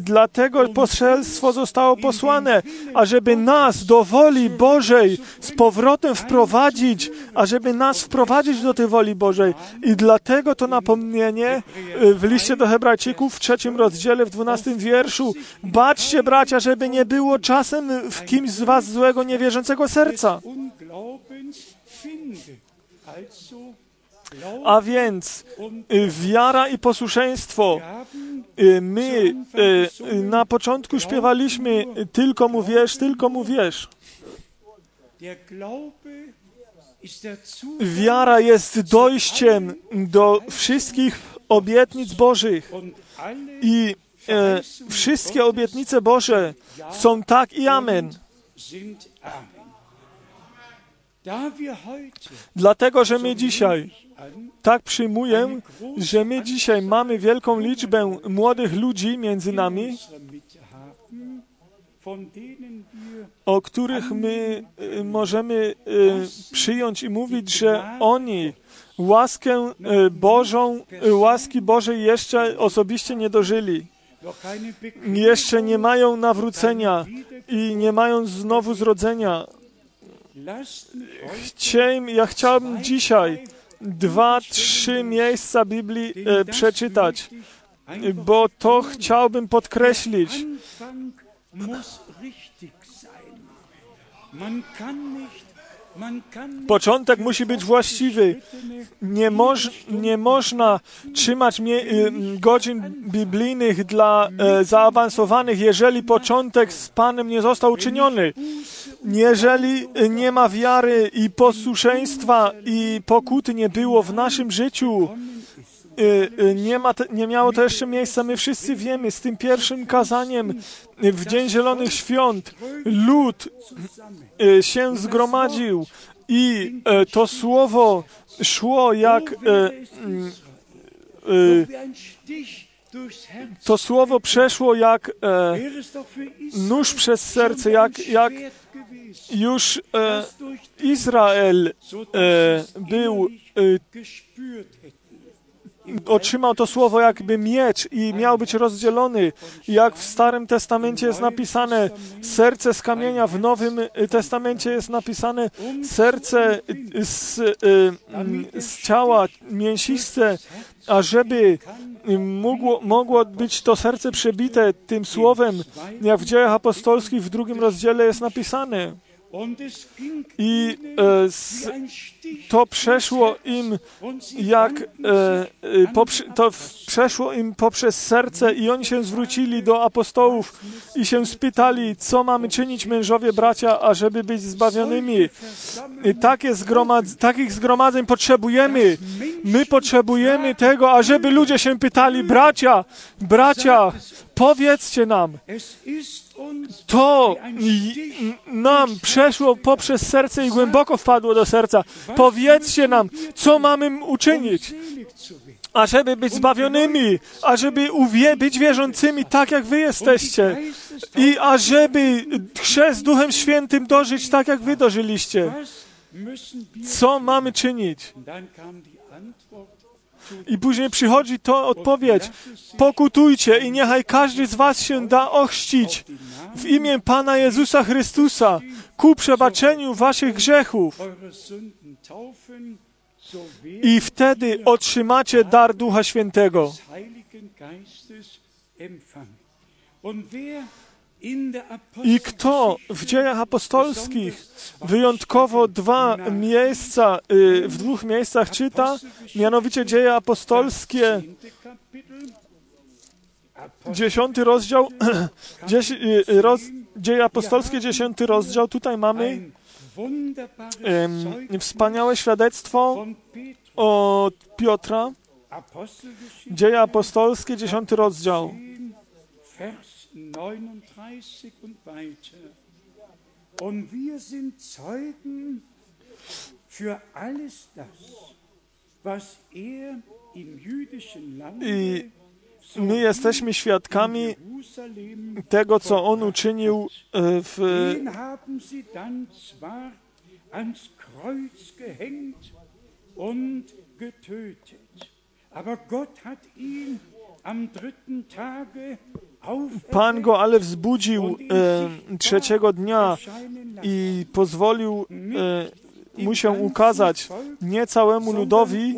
Dlatego poselstwo zostało posłane, ażeby nas do woli Bożej z powrotem wprowadzić, ażeby nas wprowadzić do tej woli Bożej. I dlatego to napomnienie y, w liście do Hebrajczyków w trzecim rozdziale, w dwunastym wierszu. Baczcie, bracia, żeby nie było czasem w kimś z was złego, niewierzącego serca. A więc y, wiara i posłuszeństwo. Y, my y, na początku śpiewaliśmy tylko mu wiesz, tylko mu wiesz. Wiara jest dojściem do wszystkich obietnic Bożych. I e, wszystkie obietnice Boże są tak i amen. Dlatego, że my dzisiaj tak przyjmuję, że my dzisiaj mamy wielką liczbę młodych ludzi między nami, o których my y, możemy y, przyjąć i mówić, że oni łaskę y, Bożą, łaski Bożej jeszcze osobiście nie dożyli. Jeszcze nie mają nawrócenia i nie mają znowu zrodzenia. Chciałem, ja chciałbym dzisiaj dwa, trzy miejsca Biblii e, przeczytać, bo to chciałbym podkreślić. Początek musi być właściwy. Nie, moż, nie można trzymać y, godzin biblijnych dla e, zaawansowanych, jeżeli początek z Panem nie został uczyniony. Jeżeli nie ma wiary i posłuszeństwa i pokuty nie było w naszym życiu, nie, ma nie miało to jeszcze miejsca. My wszyscy wiemy, z tym pierwszym kazaniem w Dzień Zielonych Świąt lud y, się zgromadził i to słowo szło jak mm, to słowo przeszło jak nóż przez serce, jak, jak już e, Izrael e, był e, otrzymał to słowo jakby miecz i miał być rozdzielony. Jak w Starym Testamencie jest napisane serce z kamienia, w Nowym Testamencie jest napisane serce z, z ciała mięsiste, a żeby mogło, mogło być to serce przebite tym słowem, jak w dziejach apostolskich w drugim rozdziale jest napisane. I e, to przeszło im jak e, e to przeszło im poprzez serce i oni się zwrócili do apostołów i się spytali, co mamy czynić mężowie bracia, ażeby być zbawionymi. I takie zgromad takich zgromadzeń potrzebujemy. My potrzebujemy tego, ażeby ludzie się pytali, bracia, bracia, powiedzcie nam, to nam przeszło poprzez serce i głęboko wpadło do serca. Powiedzcie nam, co mamy uczynić, ażeby być zbawionymi, ażeby być wierzącymi tak, jak wy jesteście i ażeby chrzest Duchem Świętym dożyć tak, jak wy dożyliście. Co mamy czynić? I później przychodzi to odpowiedź. Pokutujcie i niechaj każdy z was się da ochrzcić w imię Pana Jezusa Chrystusa ku przebaczeniu waszych grzechów. I wtedy otrzymacie dar Ducha Świętego. I kto w dziejach apostolskich wyjątkowo dwa miejsca, y, w dwóch miejscach czyta, mianowicie dzieje apostolskie, dziesiąty rozdział, dziesi, roz, dzieje apostolskie, dziesiąty rozdział, tutaj mamy um, wspaniałe świadectwo od Piotra, dzieje apostolskie, dziesiąty rozdział. 39 und weiter. Und wir sind Zeugen für alles das, was er im jüdischen Lande my jesteśmy świadkami tego, co On uczynił e, w Aber Gott hat ihn am dritten Tage Pan go ale wzbudził e, trzeciego dnia i pozwolił e, mu się ukazać nie całemu ludowi,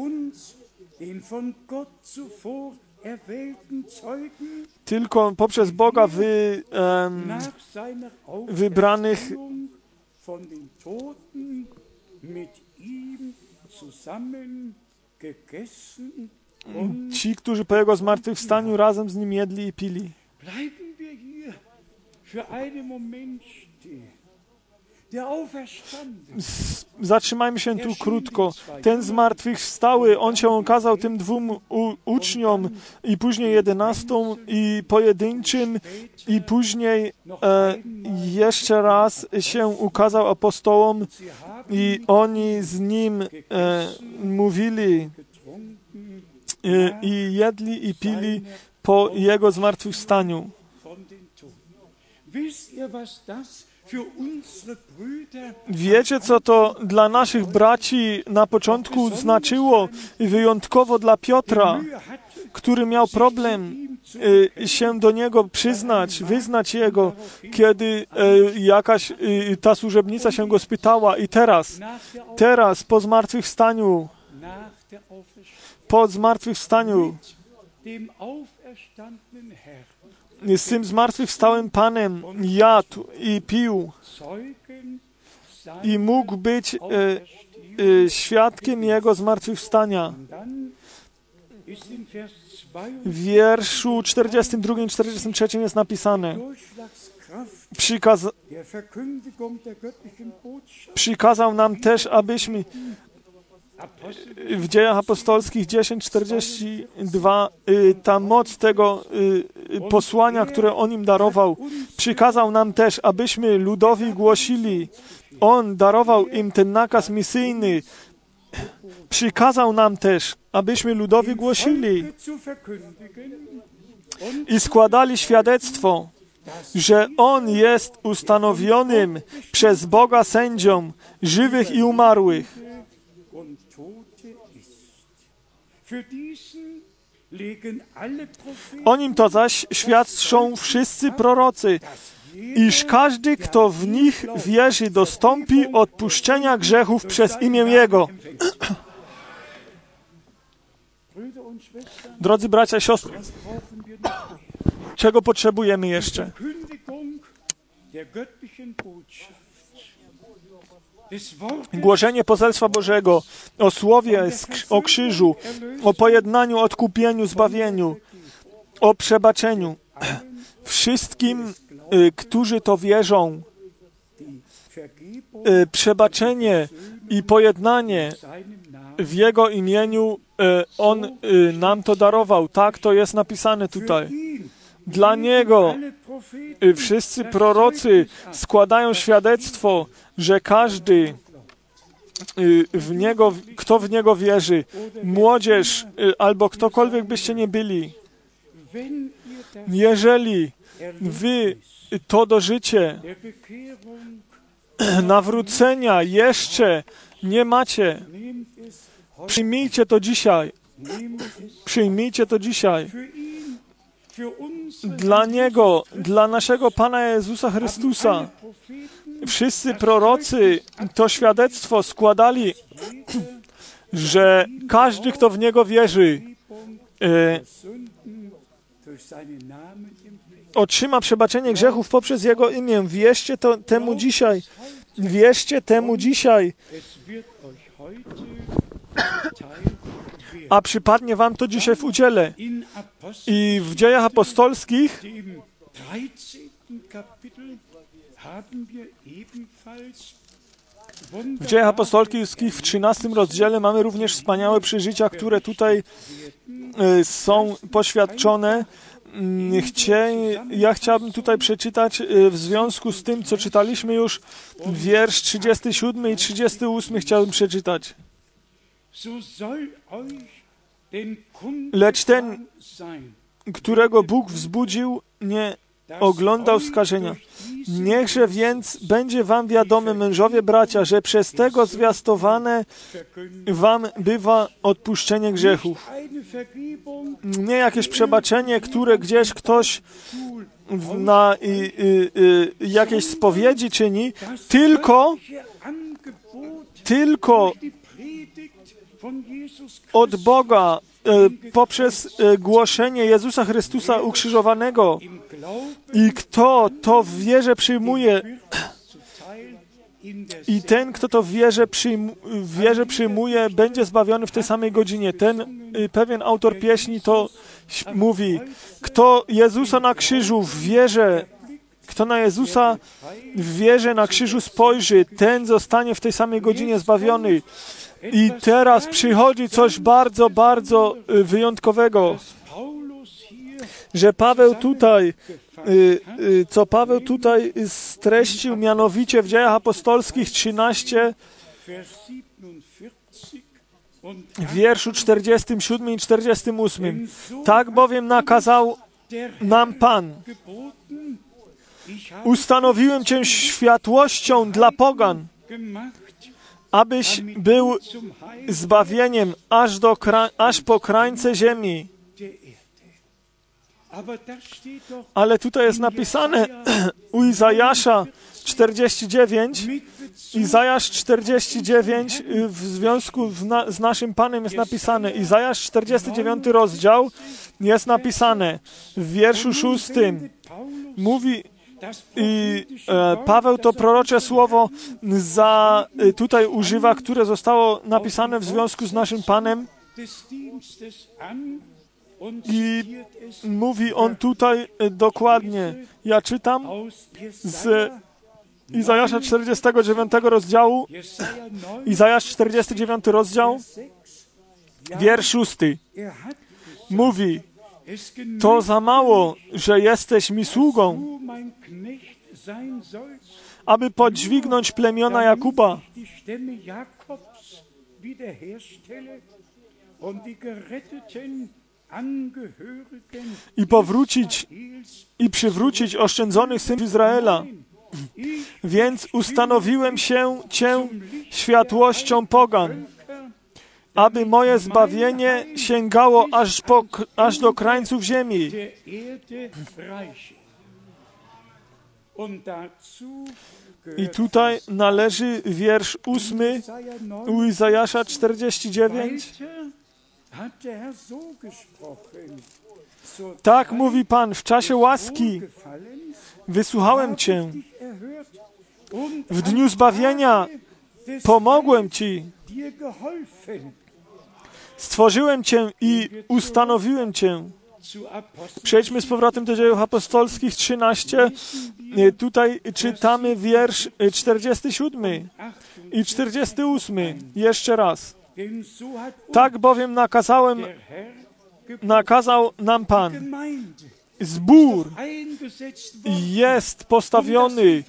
tylko poprzez Boga wy, e, wybranych ci, którzy po Jego zmartwychwstaniu razem z Nim jedli i pili. Bleiben wir hier für einen Moment stehen. Zatrzymajmy się tu krótko. Ten zmartwychwstały, on się okazał tym dwóm uczniom i później jedenastą i pojedynczym i później e, jeszcze raz się ukazał apostołom i oni z nim e, mówili e, i jedli i pili po Jego zmartwychwstaniu. Wiecie, co to dla naszych braci na początku znaczyło i wyjątkowo dla Piotra, który miał problem y, się do niego przyznać, wyznać jego, kiedy y, jakaś y, ta służebnica się go spytała i teraz, teraz po zmartwychwstaniu, po zmartwychwstaniu z tym zmartwychwstałym Panem jadł i pił. I mógł być e, e, świadkiem Jego zmartwychwstania. W wierszu 42 i 43 jest napisane Przykaz... przykazał nam też, abyśmy w dziejach apostolskich 10:42 y, ta moc tego y, posłania, które on im darował, przykazał nam też, abyśmy ludowi głosili. On darował im ten nakaz misyjny. Przykazał nam też, abyśmy ludowi głosili i składali świadectwo, że On jest ustanowionym przez Boga sędzią żywych i umarłych O nim to zaś świadczą wszyscy prorocy, iż każdy, kto w nich wierzy, dostąpi odpuszczenia grzechów przez imię Jego. Drodzy bracia i siostry, czego potrzebujemy jeszcze? Głoszenie poselstwa Bożego o słowie, o krzyżu, o pojednaniu, odkupieniu, zbawieniu, o przebaczeniu. Wszystkim, y, którzy to wierzą, y, przebaczenie i pojednanie w Jego imieniu y, On nam to darował. Tak to jest napisane tutaj. Dla Niego wszyscy prorocy składają świadectwo, że każdy w Niego, kto w Niego wierzy, młodzież albo ktokolwiek byście nie byli, jeżeli wy to dożycie nawrócenia jeszcze nie macie, przyjmijcie to dzisiaj. Przyjmijcie to dzisiaj. Dla Niego, dla naszego Pana Jezusa Chrystusa, wszyscy prorocy to świadectwo składali, że każdy, kto w Niego wierzy, e, otrzyma przebaczenie grzechów poprzez Jego imię. Wierzcie to, temu dzisiaj. Wierzcie temu dzisiaj. A przypadnie wam to dzisiaj w udziale. I w dziejach apostolskich w dziejach apostolskich w 13 rozdziale mamy również wspaniałe przeżycia, które tutaj e, są poświadczone. Mm, chcie, ja chciałbym tutaj przeczytać e, w związku z tym, co czytaliśmy już, wiersz 37 i 38 chciałbym przeczytać. Lecz ten, którego Bóg wzbudził, nie oglądał skażenia. Niechże więc będzie wam wiadome, mężowie bracia, że przez tego zwiastowane wam bywa odpuszczenie grzechów. Nie jakieś przebaczenie, które gdzieś ktoś na y, y, y, jakieś spowiedzi czyni, tylko tylko od Boga e, poprzez e, głoszenie Jezusa Chrystusa ukrzyżowanego. I kto to w wierze przyjmuje, i ten, kto to w wierze, przyjmu, w wierze przyjmuje, będzie zbawiony w tej samej godzinie. Ten y, pewien autor pieśni to mówi, kto Jezusa na krzyżu w wierze, kto na Jezusa w wierze na krzyżu spojrzy, ten zostanie w tej samej godzinie zbawiony. I teraz przychodzi coś bardzo, bardzo y, wyjątkowego, że Paweł tutaj, y, y, co Paweł tutaj streścił, mianowicie w dziejach apostolskich 13, w wierszu 47 i 48. Tak bowiem nakazał nam Pan. Ustanowiłem Cię światłością dla pogan, abyś był zbawieniem aż, do, aż po krańce ziemi. Ale tutaj jest napisane u Izajasza 49, Izajasz 49 w związku z naszym Panem jest napisane, Izajasz 49 rozdział jest napisane w wierszu szóstym. Mówi, i e, Paweł to prorocze słowo za, e, tutaj używa, które zostało napisane w związku z naszym Panem. I mówi on tutaj e, dokładnie. Ja czytam z Izajasza 49 rozdziału, Izajasz 49 rozdział, wiersz 6. Mówi, to za mało, że jesteś mi sługą, aby podźwignąć plemiona Jakuba. I powrócić i przywrócić oszczędzonych synów Izraela. Więc ustanowiłem się Cię światłością pogan aby moje zbawienie sięgało aż, po, aż do krańców ziemi. I tutaj należy wiersz ósmy u Izajasza 49. Tak mówi Pan, w czasie łaski wysłuchałem Cię. W dniu zbawienia pomogłem Ci. Stworzyłem Cię i ustanowiłem Cię. Przejdźmy z powrotem do dziejów apostolskich 13. Tutaj czytamy wiersz 47 i 48. Jeszcze raz. Tak bowiem nakazałem, nakazał nam Pan. Zbór jest postawiony,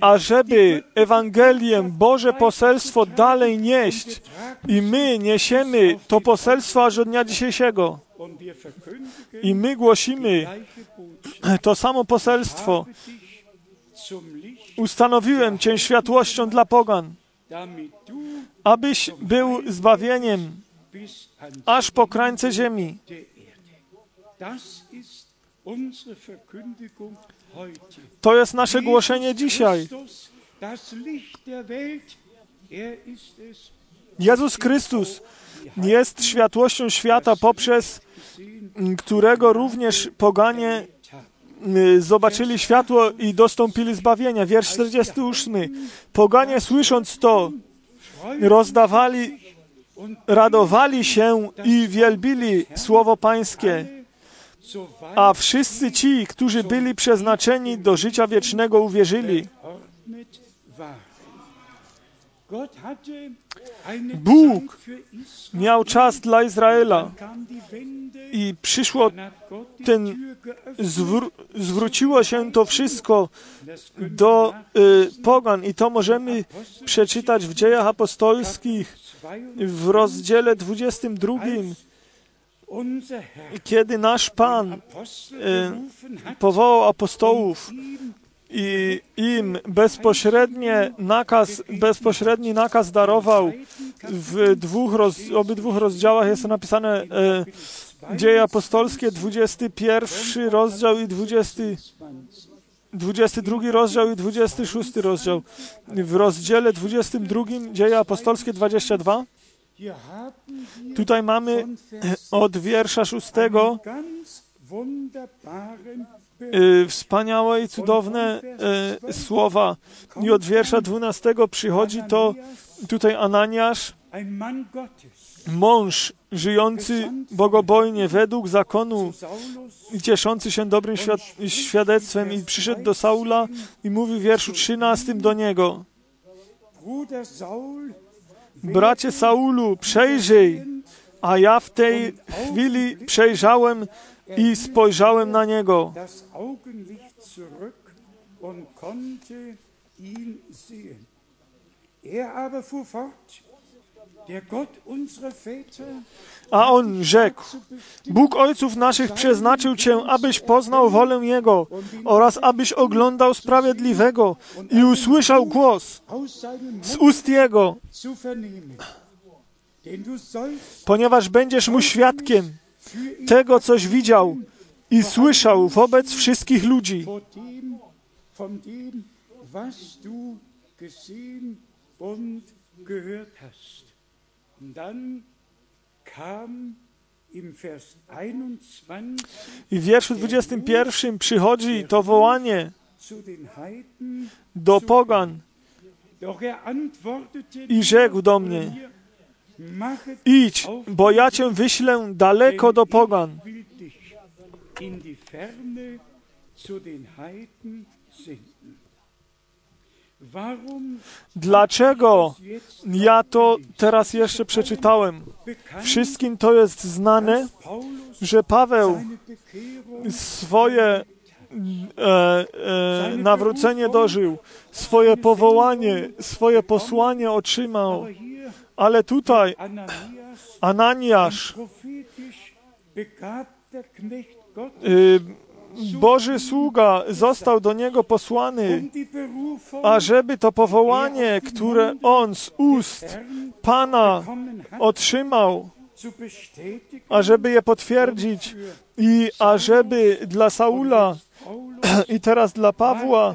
ażeby Ewangelię, Boże poselstwo dalej nieść. I my niesiemy to poselstwo aż do dnia dzisiejszego. I my głosimy to samo poselstwo. Ustanowiłem Cię światłością dla pogan, abyś był zbawieniem aż po krańce ziemi. To jest nasze głoszenie dzisiaj. Jezus Chrystus jest światłością świata, poprzez którego również poganie zobaczyli światło i dostąpili zbawienia. Wiersz 48. Poganie słysząc to, rozdawali, radowali się i wielbili słowo Pańskie. A wszyscy ci, którzy byli przeznaczeni do życia wiecznego, uwierzyli. Bóg miał czas dla Izraela. I przyszło ten, zwr zwróciło się to wszystko do y, pogan. I to możemy przeczytać w dziejach apostolskich w rozdziale 22 kiedy nasz Pan y, powołał apostołów i im bezpośrednie nakaz, bezpośredni nakaz darował w dwóch roz, obydwóch rozdziałach jest to napisane e, Dzieje apostolskie, 21 rozdział i 20, 22 rozdział i 26 rozdział. W rozdziale 22 Dzieje apostolskie 22 Tutaj mamy od wiersza szóstego wspaniałe i cudowne e, słowa. I od wiersza dwunastego przychodzi to tutaj Ananiasz, mąż żyjący bogobojnie według zakonu cieszący się dobrym świad świadectwem i przyszedł do Saula i mówi w wierszu trzynastym do niego Bracie Saulu, przejrzyj, a ja w tej chwili przejrzałem i spojrzałem na niego. A on rzekł, Bóg ojców naszych przeznaczył Cię, abyś poznał wolę Jego oraz abyś oglądał sprawiedliwego i usłyszał głos z ust Jego, ponieważ będziesz mu świadkiem tego, coś widział i słyszał wobec wszystkich ludzi. I w wierszu 21 przychodzi to wołanie do pogan. i rzekł do mnie, idź, bo ja cię wyślę daleko do pogan. Dlaczego ja to teraz jeszcze przeczytałem? Wszystkim to jest znane, że Paweł swoje e, e, nawrócenie dożył, swoje powołanie, swoje posłanie otrzymał. Ale tutaj Ananiasz, y, Boży sługa został do niego posłany, ażeby to powołanie, które on z ust Pana otrzymał, ażeby je potwierdzić i ażeby dla Saula i teraz dla Pawła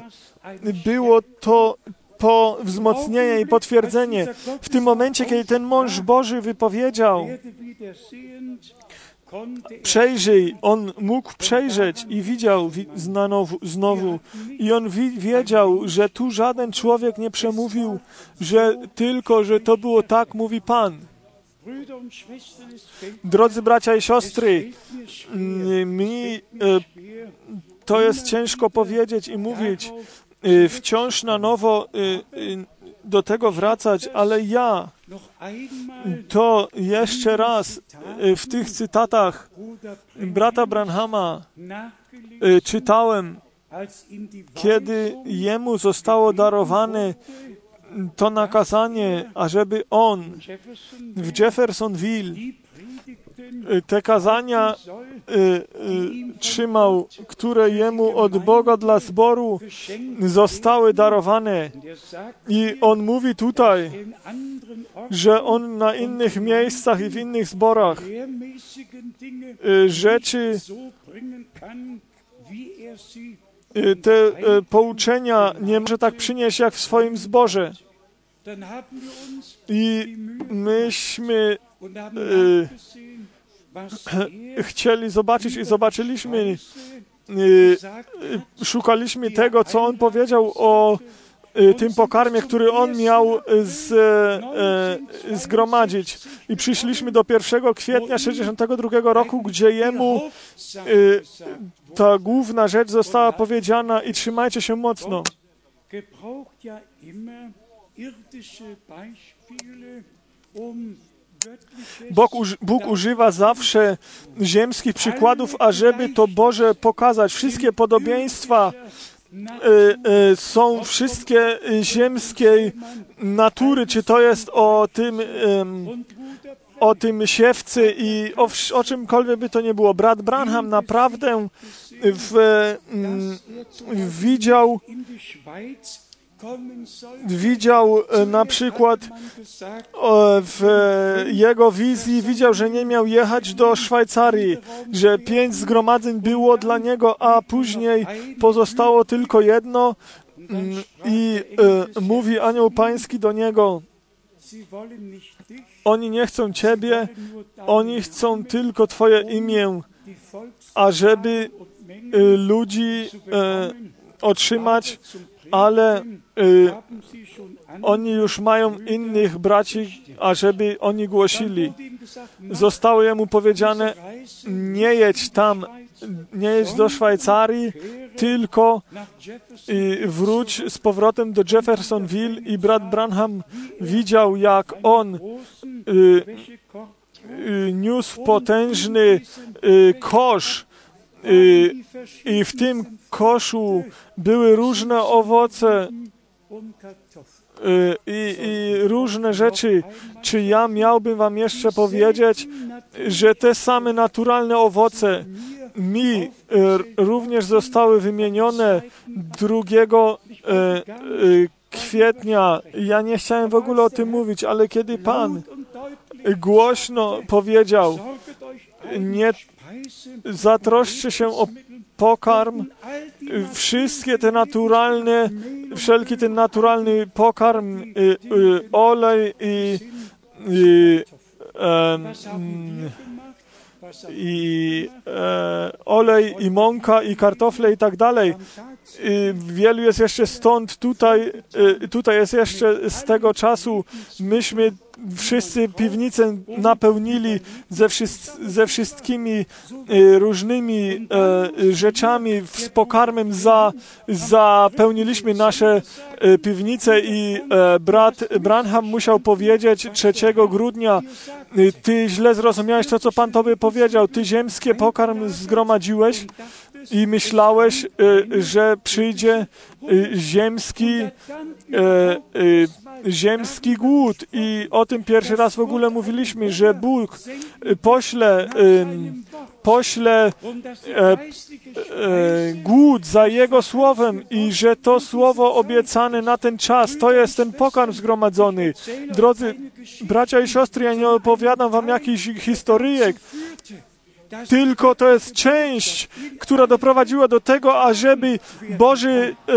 było to po wzmocnienie i potwierdzenie. W tym momencie, kiedy ten mąż Boży wypowiedział, przejrzyj, on mógł przejrzeć i widział znowu, znowu. I on wi wiedział, że tu żaden człowiek nie przemówił, że tylko, że to było tak, mówi Pan. Drodzy bracia i siostry, mi e, to jest ciężko powiedzieć i mówić, e, wciąż na nowo e, do tego wracać, ale ja to jeszcze raz w tych cytatach brata Branhama czytałem, kiedy jemu zostało darowane to nakazanie, ażeby on w Jeffersonville te kazania y, y, trzymał, które jemu od Boga dla zboru zostały darowane. I on mówi tutaj, że on na innych miejscach i w innych zborach y, rzeczy te pouczenia nie może tak przynieść jak w swoim zborze. I myśmy chcieli zobaczyć i zobaczyliśmy, szukaliśmy tego, co on powiedział o tym pokarmie, który on miał z, e, zgromadzić. I przyszliśmy do 1 kwietnia 62 roku, gdzie jemu ta główna rzecz została powiedziana i trzymajcie się mocno. Bóg, Bóg używa zawsze ziemskich przykładów, ażeby to Boże pokazać. Wszystkie podobieństwa y, y, są wszystkie ziemskiej natury, czy to jest o tym, o tym siewcy i o, o czymkolwiek by to nie było. Brat Branham naprawdę w, widział widział e, na przykład w jego wizji, widział, że nie miał jechać do Szwajcarii, że pięć zgromadzeń było dla niego, a później pozostało tylko jedno. Mm, i e, mówi anioł pański do niego, oni nie chcą Ciebie, oni chcą tylko Twoje imię, ażeby e, ludzi otrzymać, ale y, oni już mają innych braci, ażeby oni głosili. Zostało jemu powiedziane, nie jedź tam, nie jedź do Szwajcarii, tylko y, wróć z powrotem do Jeffersonville i brat Branham widział, jak on y, y, niósł potężny y, kosz i, I w tym koszu były różne owoce y, i, i, różne rzeczy. Czy ja miałbym Wam jeszcze powiedzieć, że te same naturalne owoce mi y, również zostały wymienione 2 y, kwietnia. Ja nie chciałem w ogóle o tym mówić, ale kiedy Pan głośno powiedział, nie zatroszcie się o pokarm, wszystkie te naturalne, wszelki ten naturalny pokarm, y, y, olej i, i, i e, olej i mąka i kartofle i tak dalej. Wielu jest jeszcze stąd, tutaj, y, tutaj jest jeszcze z tego czasu, myśmy wszyscy piwnicę napełnili ze, ze wszystkimi e, różnymi e, rzeczami, z pokarmem za, zapełniliśmy nasze e, piwnice i brat Branham musiał powiedzieć 3 grudnia, ty źle zrozumiałeś to, co Pan Tobie powiedział, ty ziemskie pokarm zgromadziłeś, i myślałeś, że przyjdzie ziemski, ziemski głód i o tym pierwszy raz w ogóle mówiliśmy, że Bóg pośle pośle e, e, głód za Jego słowem i że to słowo obiecane na ten czas, to jest ten pokarm zgromadzony. Drodzy bracia i siostry, ja nie opowiadam wam jakichś historyjek, tylko to jest część, która doprowadziła do tego, ażeby Boży, e,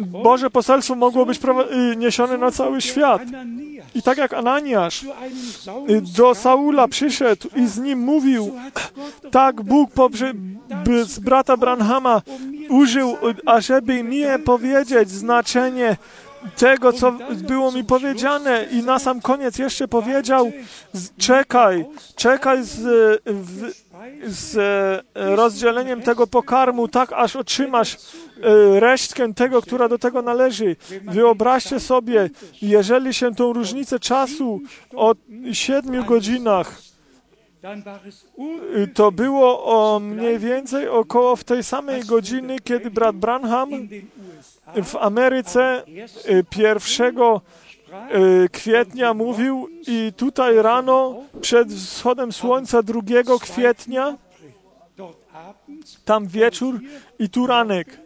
Boże poselstwo mogło być e, niesione na cały świat. I tak jak Ananiasz e, do Saula przyszedł i z nim mówił, tak Bóg z brata Branhama użył, ażeby mi powiedzieć znaczenie tego, co było mi powiedziane i na sam koniec jeszcze powiedział, czekaj, czekaj z, w, z e, rozdzieleniem tego pokarmu, tak aż otrzymasz e, resztkę tego, która do tego należy. Wyobraźcie sobie, jeżeli się tą różnicę czasu o siedmiu godzinach to było o mniej więcej około w tej samej godziny, kiedy brat Branham w Ameryce 1 kwietnia mówił i tutaj rano przed wschodem słońca 2 kwietnia tam wieczór i tu ranek.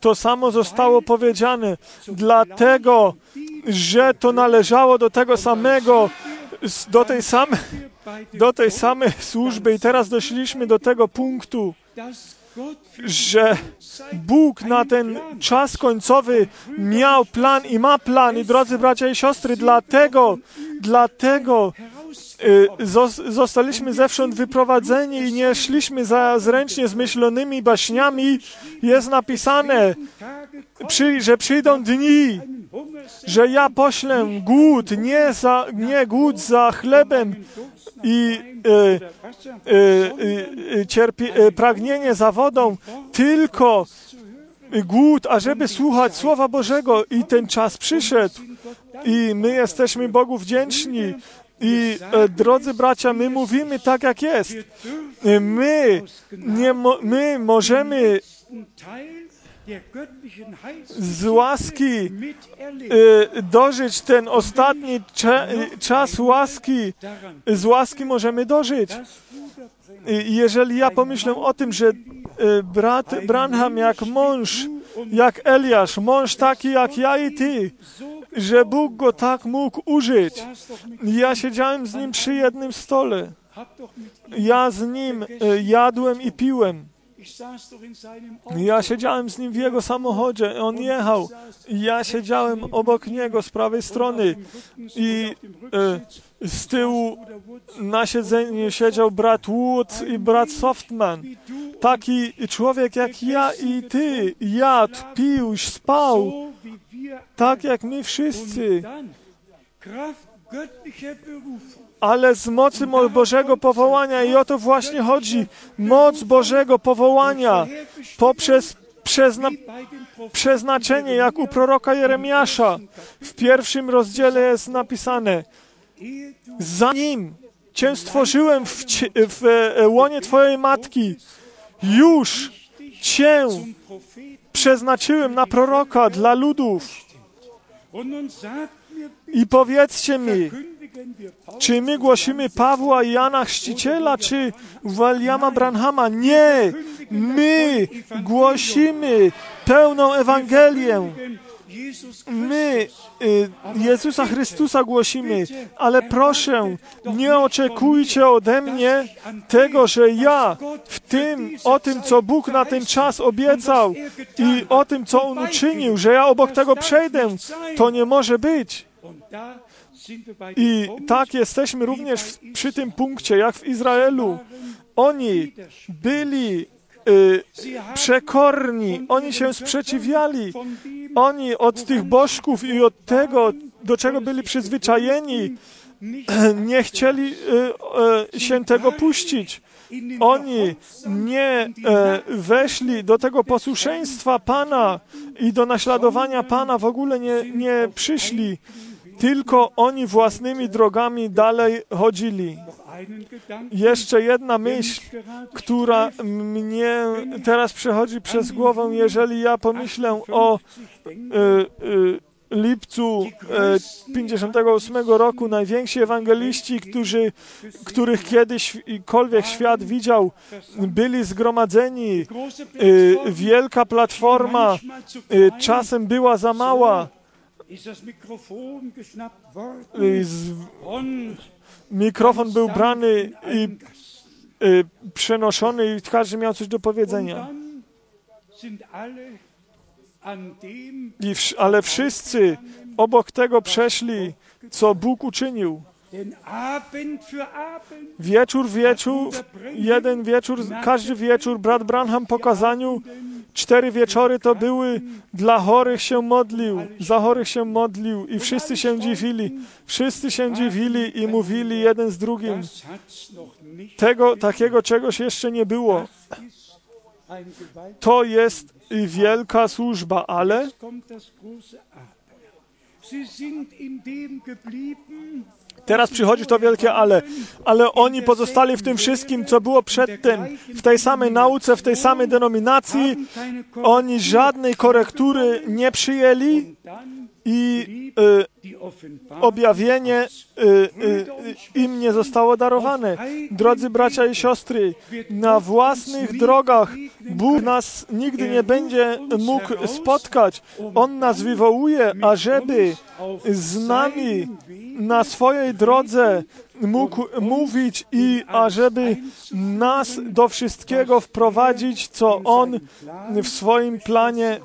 To samo zostało powiedziane, dlatego, że to należało do tego samego, do tej samej, do tej samej służby. I teraz doszliśmy do tego punktu, że Bóg na ten czas końcowy miał plan i ma plan. I drodzy bracia i siostry, dlatego, dlatego y, zostaliśmy zewsząd wyprowadzeni i nie szliśmy za zręcznie zmyślonymi baśniami. Jest napisane, że przyjdą dni, że ja poślę głód, nie, za, nie głód za chlebem i e, e, e, cierpi, pragnienie za wodą, tylko głód, ażeby słuchać Słowa Bożego. I ten czas przyszedł. I my jesteśmy Bogu wdzięczni. I e, drodzy bracia, my mówimy tak, jak jest. My, nie my możemy z łaski y, dożyć ten ostatni cza, czas łaski, z łaski możemy dożyć. Jeżeli ja pomyślę o tym, że y, brat Branham jak mąż, jak Eliasz, mąż taki jak ja i ty, że Bóg go tak mógł użyć. Ja siedziałem z nim przy jednym stole. Ja z nim y, jadłem i piłem. Ja siedziałem z nim w jego samochodzie, on jechał. Ja siedziałem obok niego z prawej strony. i e, z tyłu na siedzeniu siedział brat Wood i brat Softman. Taki człowiek jak ja i ty, jadł, pił, spał, tak jak my wszyscy ale z mocy Bożego powołania i o to właśnie chodzi. Moc Bożego powołania poprzez przezna, przeznaczenie, jak u proroka Jeremiasza. W pierwszym rozdziale jest napisane, zanim Cię stworzyłem w, w e, łonie Twojej matki, już Cię przeznaczyłem na proroka dla ludów. I powiedzcie mi, czy my głosimy Pawła i Jana Chrzciciela, czy Williama Branhama? Nie! My głosimy pełną Ewangelię. My y, Jezusa Chrystusa głosimy, ale proszę, nie oczekujcie ode mnie tego, że ja w tym, o tym, co Bóg na ten czas obiecał i o tym, co On uczynił, że ja obok tego przejdę. To nie może być. I tak jesteśmy również przy tym punkcie, jak w Izraelu. Oni byli y, przekorni, oni się sprzeciwiali. Oni od tych bożków i od tego, do czego byli przyzwyczajeni, nie chcieli y, y, się tego puścić. Oni nie e, weszli do tego posłuszeństwa Pana i do naśladowania Pana w ogóle nie, nie przyszli tylko oni własnymi drogami dalej chodzili. Jeszcze jedna myśl, która mnie teraz przechodzi przez głowę, jeżeli ja pomyślę o y, y, lipcu 58 roku najwięksi ewangeliści, którzy, których kiedyśkolwiek świat widział, byli zgromadzeni. Wielka platforma czasem była za mała. Mikrofon był brany i przenoszony i każdy miał coś do powiedzenia. I, ale wszyscy obok tego przeszli, co Bóg uczynił. Wieczór, wieczór, jeden wieczór, każdy wieczór, brat Branham po kazaniu, cztery wieczory to były, dla chorych się modlił, za chorych się modlił i wszyscy się dziwili. Wszyscy się dziwili i mówili jeden z drugim. Tego, takiego czegoś jeszcze nie było. To jest wielka służba, ale Teraz przychodzi to wielkie ale. Ale oni pozostali w tym wszystkim, co było przedtem, w tej samej nauce, w tej samej denominacji. Oni żadnej korektury nie przyjęli i y, objawienie y, y, im nie zostało darowane. Drodzy bracia i siostry, na własnych drogach Bóg nas nigdy nie będzie mógł spotkać. On nas wywołuje, ażeby z nami na swojej drodze mógł mówić i ażeby nas do wszystkiego wprowadzić, co On w swoim planie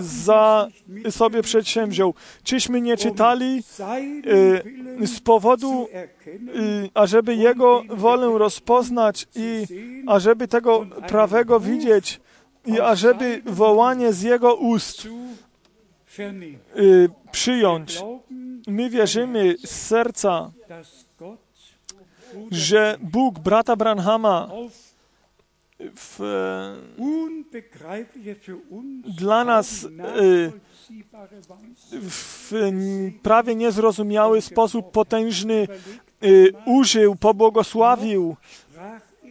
za sobie przedsięwziął. Czyśmy nie czytali y, z powodu, ażeby Jego wolę rozpoznać i ażeby tego prawego widzieć i ażeby wołanie z Jego ust przyjąć. My wierzymy z serca, że Bóg brata Branhama w, dla nas e, w prawie niezrozumiały sposób potężny e, użył, pobłogosławił.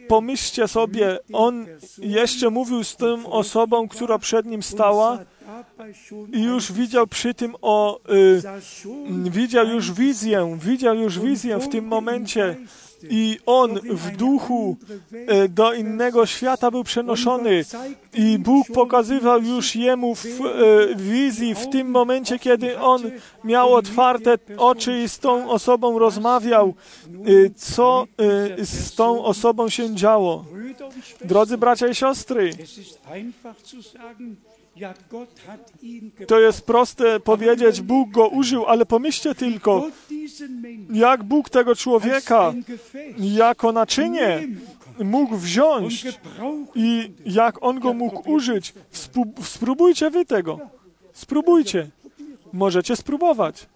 Pomyślcie sobie, on jeszcze mówił z tą osobą, która przed nim stała i już widział przy tym o, y, widział już wizję, widział już wizję w tym momencie i on w duchu e, do innego świata był przenoszony i Bóg pokazywał już jemu w e, wizji w tym momencie, kiedy on miał otwarte oczy i z tą osobą rozmawiał, e, co z tą osobą się działo. Drodzy bracia i siostry, to jest proste powiedzieć, Bóg go użył, ale pomyślcie tylko, jak Bóg tego człowieka jako naczynie mógł wziąć i jak on go mógł użyć. Spróbujcie wy tego. Spróbujcie. Możecie spróbować.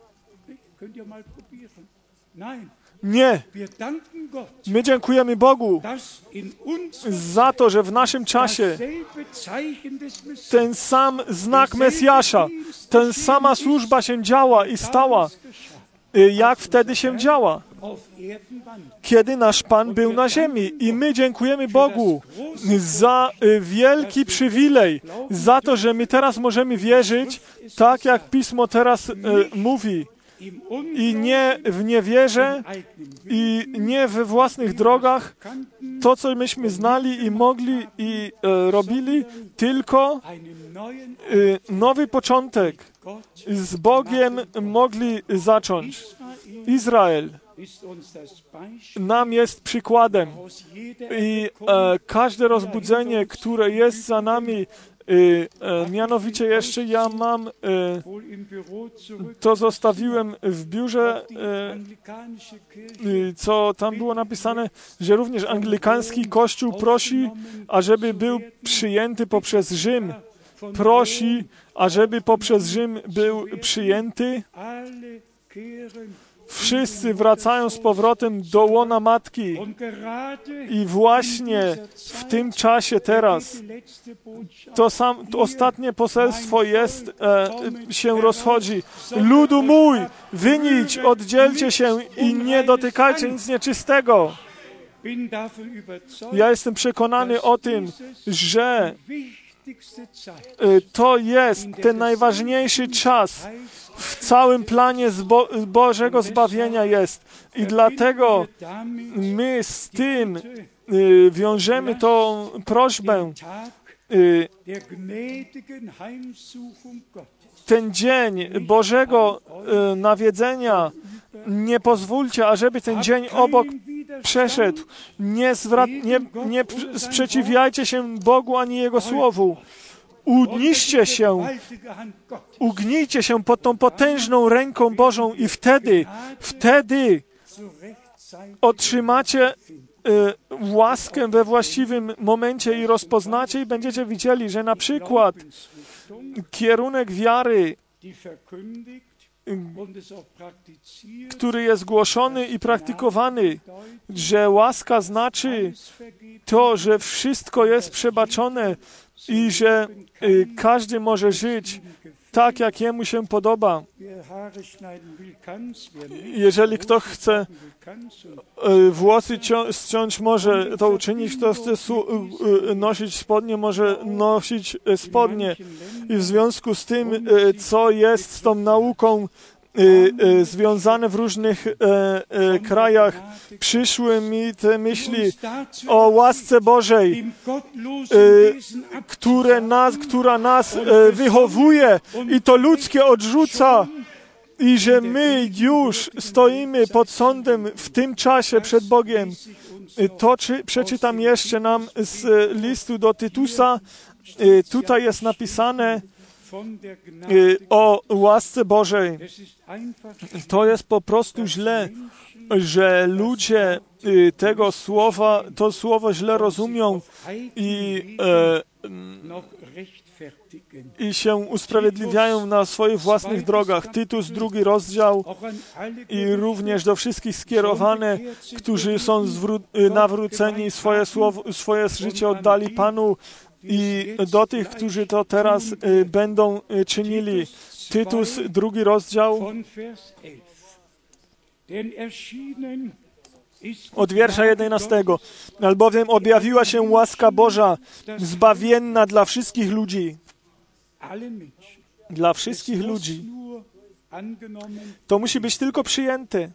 Nie. My dziękujemy Bogu za to, że w naszym czasie ten sam znak Mesjasza, ten sama służba się działa i stała, y, jak wtedy się działa, kiedy nasz Pan był na ziemi. I my dziękujemy Bogu za y, wielki przywilej, za to, że my teraz możemy wierzyć, tak jak Pismo teraz y, mówi i nie w niewierze i nie we własnych drogach, to, co myśmy znali i mogli i e, robili, tylko e, nowy początek. Z Bogiem mogli zacząć. Izrael nam jest przykładem. I e, każde rozbudzenie, które jest za nami, mianowicie jeszcze ja mam, y, to zostawiłem w biurze, y, co tam było napisane, że również anglikański kościół prosi, ażeby był przyjęty poprzez Rzym. Prosi, ażeby poprzez Rzym był przyjęty Wszyscy wracają z powrotem do łona matki. I właśnie w tym czasie teraz to, sam, to ostatnie poselstwo jest, e, się rozchodzi. Ludu mój, wynić, oddzielcie się i nie dotykajcie nic nieczystego. Ja jestem przekonany o tym, że to jest ten najważniejszy czas w całym planie zbo Bożego zbawienia jest. I dlatego my z tym y, wiążemy tą prośbę. Y, ten dzień Bożego y, nawiedzenia nie pozwólcie, ażeby ten dzień obok przeszedł. Nie, nie, nie sprzeciwiajcie się Bogu ani Jego Słowu. Uniszcie się, ugnijcie się pod tą potężną ręką Bożą i wtedy, wtedy otrzymacie y, łaskę we właściwym momencie i rozpoznacie i będziecie widzieli, że na przykład kierunek wiary który jest głoszony i praktykowany, że łaska znaczy to, że wszystko jest przebaczone i że y, każdy może żyć tak, jak jemu się podoba. Jeżeli ktoś chce y, włosy ściąć, może to uczynić. Kto chce y, nosić spodnie, może nosić spodnie. I w związku z tym, co jest z tą nauką związane w różnych e, e, krajach, przyszły mi te myśli o łasce Bożej, y, które nas, która nas e, wychowuje i to ludzkie odrzuca i że my już stoimy pod sądem w tym czasie przed Bogiem. To czy, przeczytam jeszcze nam z listu do Tytusa. Tutaj jest napisane, Y, o łasce Bożej. To jest po prostu źle, że ludzie y, tego słowa, to słowo źle rozumią i, e, i się usprawiedliwiają na swoich własnych drogach. Tytus, drugi rozdział i również do wszystkich skierowane, którzy są y, nawróceni, swoje, słowo, swoje życie oddali Panu i do tych, którzy to teraz y, będą y, czynili. Tytus, drugi rozdział, od wiersza 11. Albowiem objawiła się łaska Boża, zbawienna dla wszystkich ludzi. Dla wszystkich ludzi. To musi być tylko przyjęte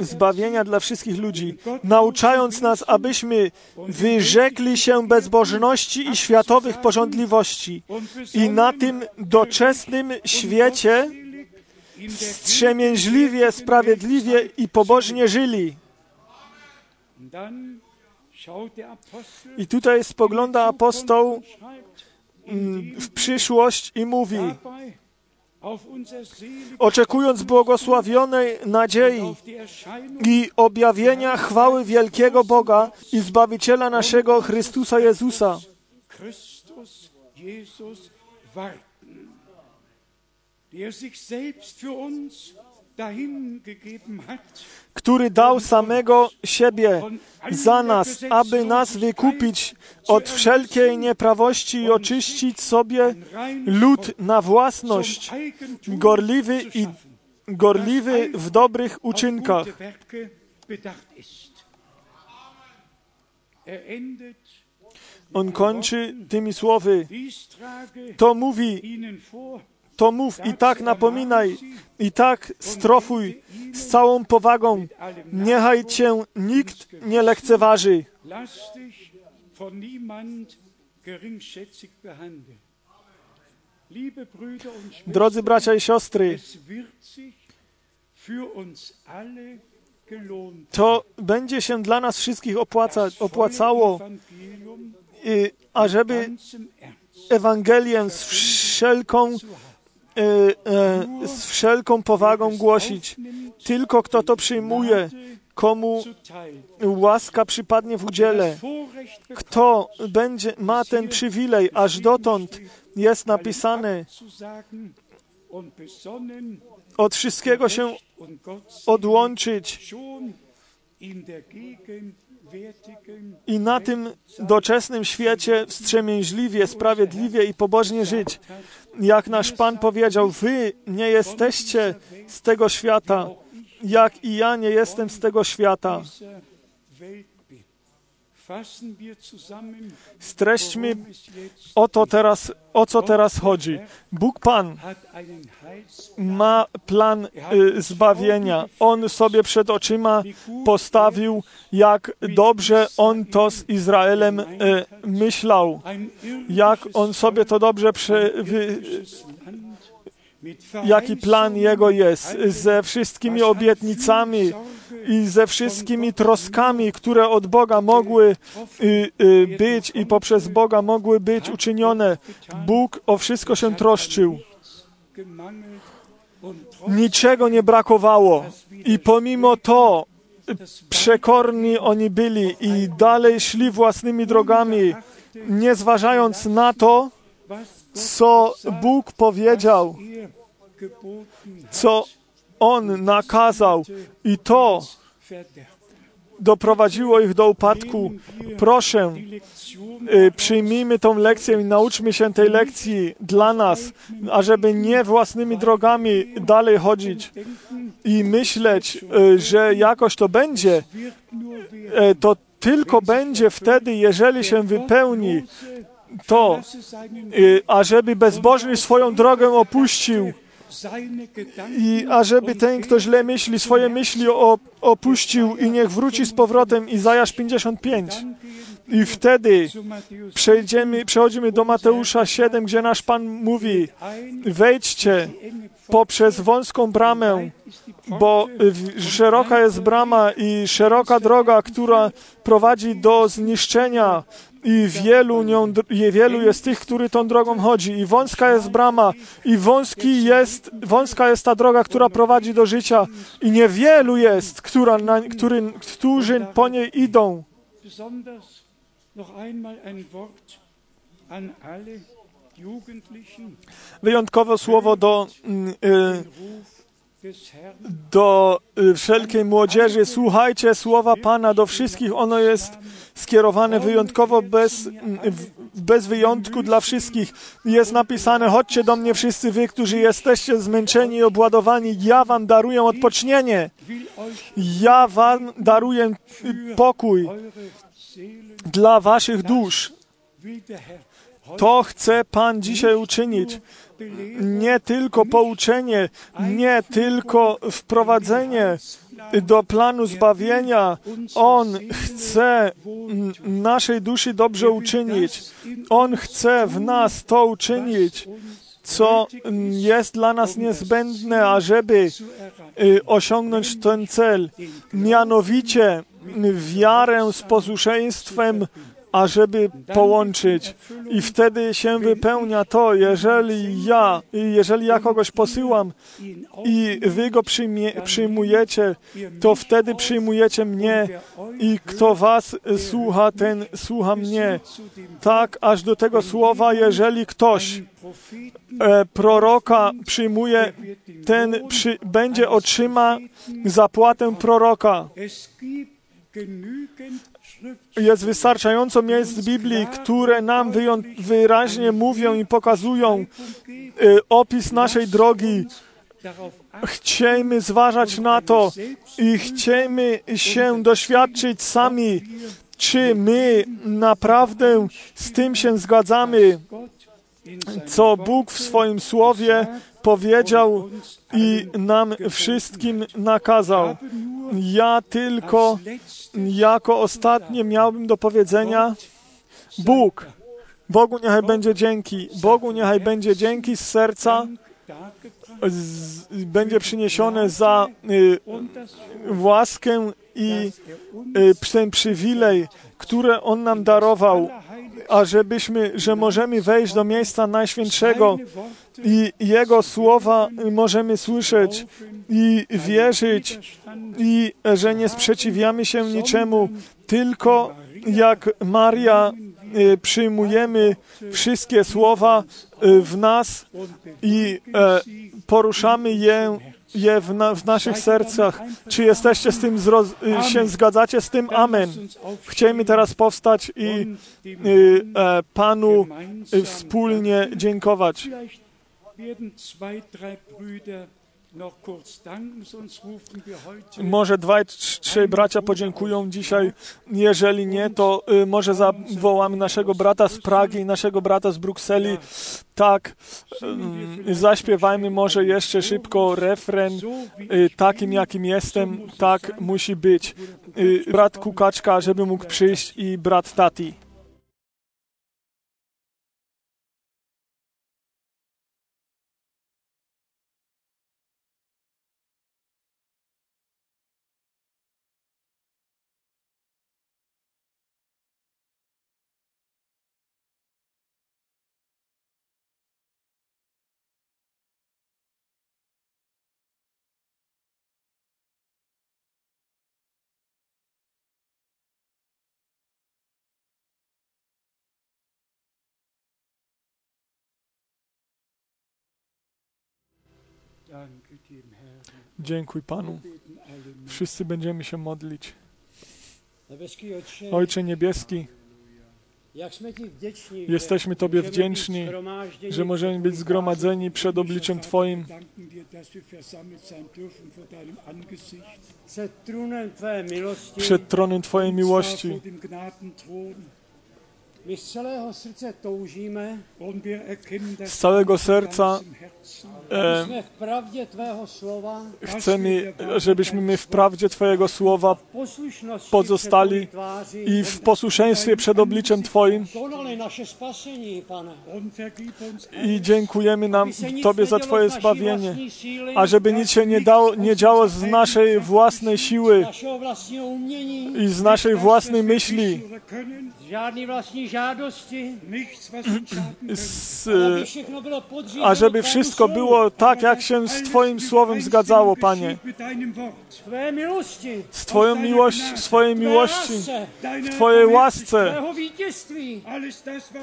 zbawienia dla wszystkich ludzi, nauczając nas, abyśmy wyrzekli się bezbożności i światowych porządliwości. I na tym doczesnym świecie wstrzemięźliwie, sprawiedliwie i pobożnie żyli. I tutaj spogląda apostoł mm, w przyszłość i mówi, oczekując błogosławionej nadziei i objawienia chwały wielkiego Boga i Zbawiciela naszego Chrystusa Jezusa. der sich selbst für uns który dał samego siebie za nas, aby nas wykupić od wszelkiej nieprawości i oczyścić sobie lud na własność, gorliwy i gorliwy w dobrych uczynkach. On kończy tymi słowy. To mówi to mów i tak napominaj, i tak strofuj z całą powagą. Niechaj cię nikt nie lekceważy. Drodzy bracia i siostry, to będzie się dla nas wszystkich opłaca, opłacało, ażeby Ewangelię z wszelką z wszelką powagą głosić. Tylko kto to przyjmuje, komu łaska przypadnie w udziale, kto będzie, ma ten przywilej, aż dotąd jest napisane, od wszystkiego się odłączyć i na tym doczesnym świecie wstrzemięźliwie, sprawiedliwie i pobożnie żyć. Jak nasz Pan powiedział, wy nie jesteście z tego świata, jak i ja nie jestem z tego świata. Streśćmy o, to teraz, o co teraz chodzi. Bóg Pan ma plan y, zbawienia. On sobie przed oczyma postawił, jak dobrze On to z Izraelem y, myślał, jak On sobie to dobrze jaki plan Jego jest, ze wszystkimi obietnicami i ze wszystkimi troskami, które od Boga mogły y, y, być i poprzez Boga mogły być uczynione. Bóg o wszystko się troszczył. Niczego nie brakowało. I pomimo to przekorni oni byli i dalej szli własnymi drogami, nie zważając na to, co Bóg powiedział, co On nakazał i to doprowadziło ich do upadku. Proszę, y, przyjmijmy tą lekcję i nauczmy się tej lekcji dla nas, ażeby nie własnymi drogami dalej chodzić i myśleć, y, że jakoś to będzie. Y, to tylko będzie wtedy, jeżeli się wypełni to, ażeby bezbożny swoją drogę opuścił i ażeby ten, kto źle myśli, swoje myśli opuścił i niech wróci z powrotem Izajasz 55. I wtedy przejdziemy, przechodzimy do Mateusza 7, gdzie nasz Pan mówi, wejdźcie poprzez wąską bramę, bo szeroka jest brama i szeroka droga, która prowadzi do zniszczenia i wielu, nią, wielu jest tych, który tą drogą chodzi. I wąska jest brama, i wąski jest, wąska jest ta droga, która prowadzi do życia. I niewielu jest, która, na, który, którzy po niej idą. Wyjątkowe słowo do y, do wszelkiej młodzieży. Słuchajcie słowa Pana do wszystkich. Ono jest skierowane wyjątkowo bez, bez wyjątku dla wszystkich. Jest napisane, chodźcie do mnie wszyscy wy, którzy jesteście zmęczeni i obładowani. Ja wam daruję odpocznienie. Ja wam daruję pokój dla waszych dusz. To chce Pan dzisiaj uczynić. Nie tylko pouczenie, nie tylko wprowadzenie do planu zbawienia. On chce naszej duszy dobrze uczynić. On chce w nas to uczynić, co jest dla nas niezbędne, ażeby y, osiągnąć ten cel. Mianowicie wiarę z posłuszeństwem ażeby połączyć. I wtedy się wypełnia to, jeżeli ja, jeżeli ja kogoś posyłam i wy go przyjmie, przyjmujecie, to wtedy przyjmujecie mnie i kto was słucha, ten słucha mnie. Tak, aż do tego słowa, jeżeli ktoś e, proroka przyjmuje, ten przy, będzie otrzyma zapłatę proroka jest wystarczająco miejsc w Biblii, które nam wyraźnie mówią i pokazują y, opis naszej drogi. Chciejmy zważać na to i chciejmy się doświadczyć sami, czy my naprawdę z tym się zgadzamy, co Bóg w swoim słowie powiedział i nam wszystkim nakazał. Ja tylko jako ostatnie miałbym do powiedzenia Bóg. Bogu niechaj będzie dzięki. Bogu niechaj będzie dzięki z serca. Z, będzie przyniesione za y, łaskę i y, ten przywilej, które On nam darował, a żebyśmy, że możemy wejść do miejsca Najświętszego i Jego słowa możemy słyszeć i wierzyć i że nie sprzeciwiamy się niczemu, tylko jak Maria y, przyjmujemy wszystkie słowa y, w nas i e, poruszamy je, je w, na, w naszych sercach. Czy jesteście z tym, zroz, y, się zgadzacie z tym? Amen. Chcielibyśmy teraz powstać i y, e, Panu y, wspólnie dziękować. Może dwaj, trz- trzej bracia podziękują dzisiaj. Jeżeli nie, to y, może zawołamy naszego brata z Pragi, naszego brata z Brukseli. Tak, y, zaśpiewajmy może jeszcze szybko refren y, takim, jakim jestem, tak musi być. Y, Brat Kukaczka, żeby mógł przyjść i brat Tati. Dziękuj Panu. Wszyscy będziemy się modlić. Ojcze Niebieski, jesteśmy Tobie wdzięczni, że możemy być zgromadzeni przed obliczem Twoim, przed tronem Twojej miłości. Z całego serca. E, chcemy, żebyśmy my w prawdzie Twojego słowa Pozostali i w posłuszeństwie przed obliczem Twoim i dziękujemy nam Aby se nic Tobie za nedělo Twoje z naší zbawienie, a żeby nic się nie, dało, nie działo z naszej własnej siły i z naszej własnej myśli, z žádný vlastní žádosti, nichts, was uns schaden könnte. z, aby všechno bylo podřízeno a żeby Tvému wszystko było tak, jak się z Twoim słowem zgadzało, Panie. Z Twoją miłość, swojej miłości, w Twojej łasce,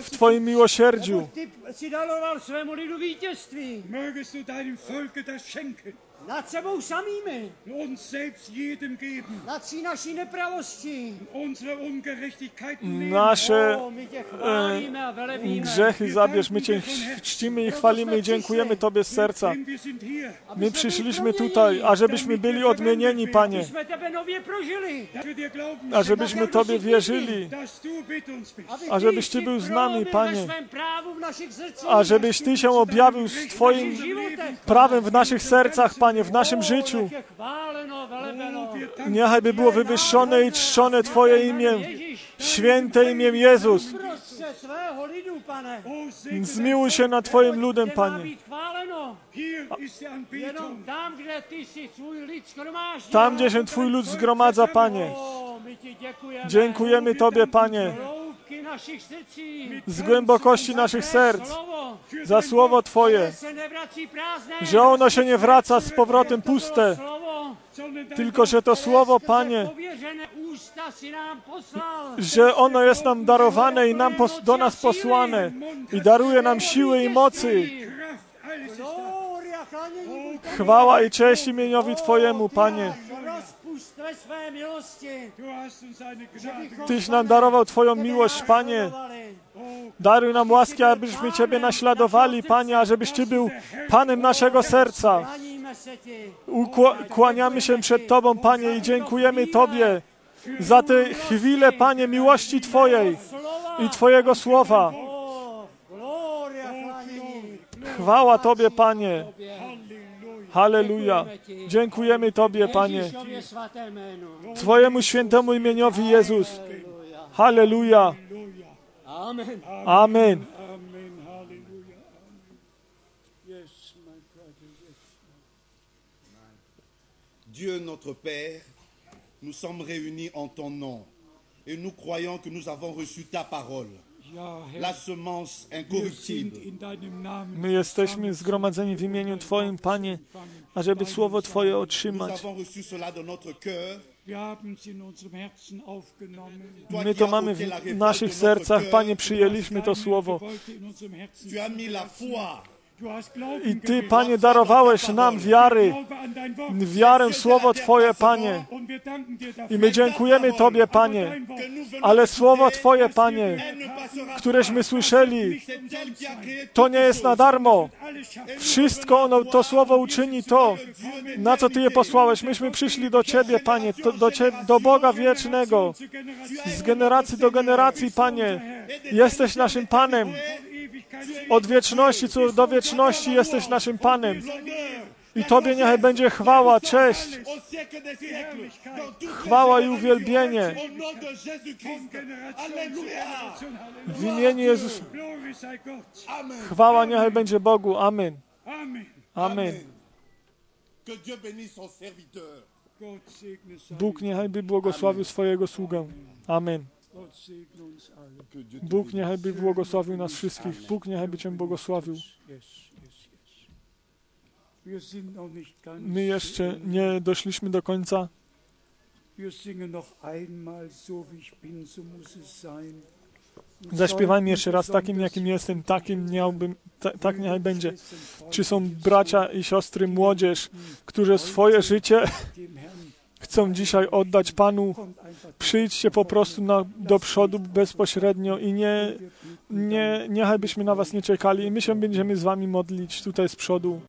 w Twoim miłosierdziu. Nad sebou samými, Uns selbst jedem geben. nad tří naší nepravostí. Unsere Ungerechtigkeiten. Nasze grzechy zabierz, my Cię czcimy i chwalimy i dziękujemy Tobie z serca. My przyszliśmy tutaj, ażebyśmy byli odmienieni, Panie, ażebyśmy Tobie wierzyli, ażebyś Ty był z nami, Panie, ażebyś Ty się objawił z Twoim prawem w naszych sercach, Panie, w naszym życiu. Niechaj by było wywyższone i czczone Twoje imię, święte imię Jezus. Zmiłuj się nad Twoim ludem, Panie. Jenom tam, gdzie się Twój lud zgromadza, Panie. Dziękujemy Tobie, Panie. Z głębokości naszych serc, za Słowo Twoje, że ono się nie wraca z powrotem puste, tylko że to Słowo, Panie, że ono jest nam darowane i nam pos, do nas posłane i daruje nam siły i mocy. Chwała i cześć imieniowi Twojemu, Panie. Tyś nam darował Twoją miłość, Panie. Daruj nam łaski, abyśmy Ciebie naśladowali, Panie, a żebyś Ty był Panem naszego serca. Klaníme se ti. Ukła- kłaniamy się przed Tobą, Panie, i dziękujemy Tobie za te chwile, Panie, miłości Twojej i Twojego słowa. Chwała Tobie, Panie. Halleluja. Dziękujemy Tobie, Panie. Twojemu świętemu imieniowi Jezus. Halleluja. Amen. Amen. Dieu notre Père, nous sommes réunis en ton nom et nous croyons que nous avons reçu ta parole, la semence incorruptible. My jesteśmy zgromadzeni w imieniu Twoim, Panie, ażeby słowo Twoje otrzymać. My to mamy w naszych sercach, Panie, przyjęliśmy to słowo. I Ty. Panie, darowałeś nam wiary, wiarę w Słowo Twoje, Panie. I my dziękujemy Tobie, Panie. Ale Słowo Twoje, Panie, któreśmy słyszeli, to nie jest na darmo. Wszystko ono, to Słowo uczyni to, na co Ty je posłałeś. Myśmy przyszli do Ciebie, Panie, do, Ciebie, do Boga wiecznego, z generacji do generacji, Panie. Jesteś naszym Panem. Od wieczności do wieczności jesteś naszym Panem. I Tobie niechaj będzie chwała, cześć, chwała i uwielbienie w imieniu Jezusa. Chwała niechaj będzie Bogu. Amen. Amen. Bóg niechaj by błogosławił swojego sługę. Amen. Bóg niechaj by błogosławił nas wszystkich. Bóg niechaj by Cię błogosławił. My jeszcze nie doszliśmy do końca. Zaśpiewajmy jeszcze raz takim, jakim jestem, takim miałbym, ta, tak niechaj będzie. Czy są bracia i siostry, młodzież, którzy swoje życie chcą dzisiaj oddać Panu? Przyjdźcie po prostu na, do przodu bezpośrednio i nie, nie, niechaj byśmy na Was nie czekali. I my się będziemy z Wami modlić tutaj z przodu.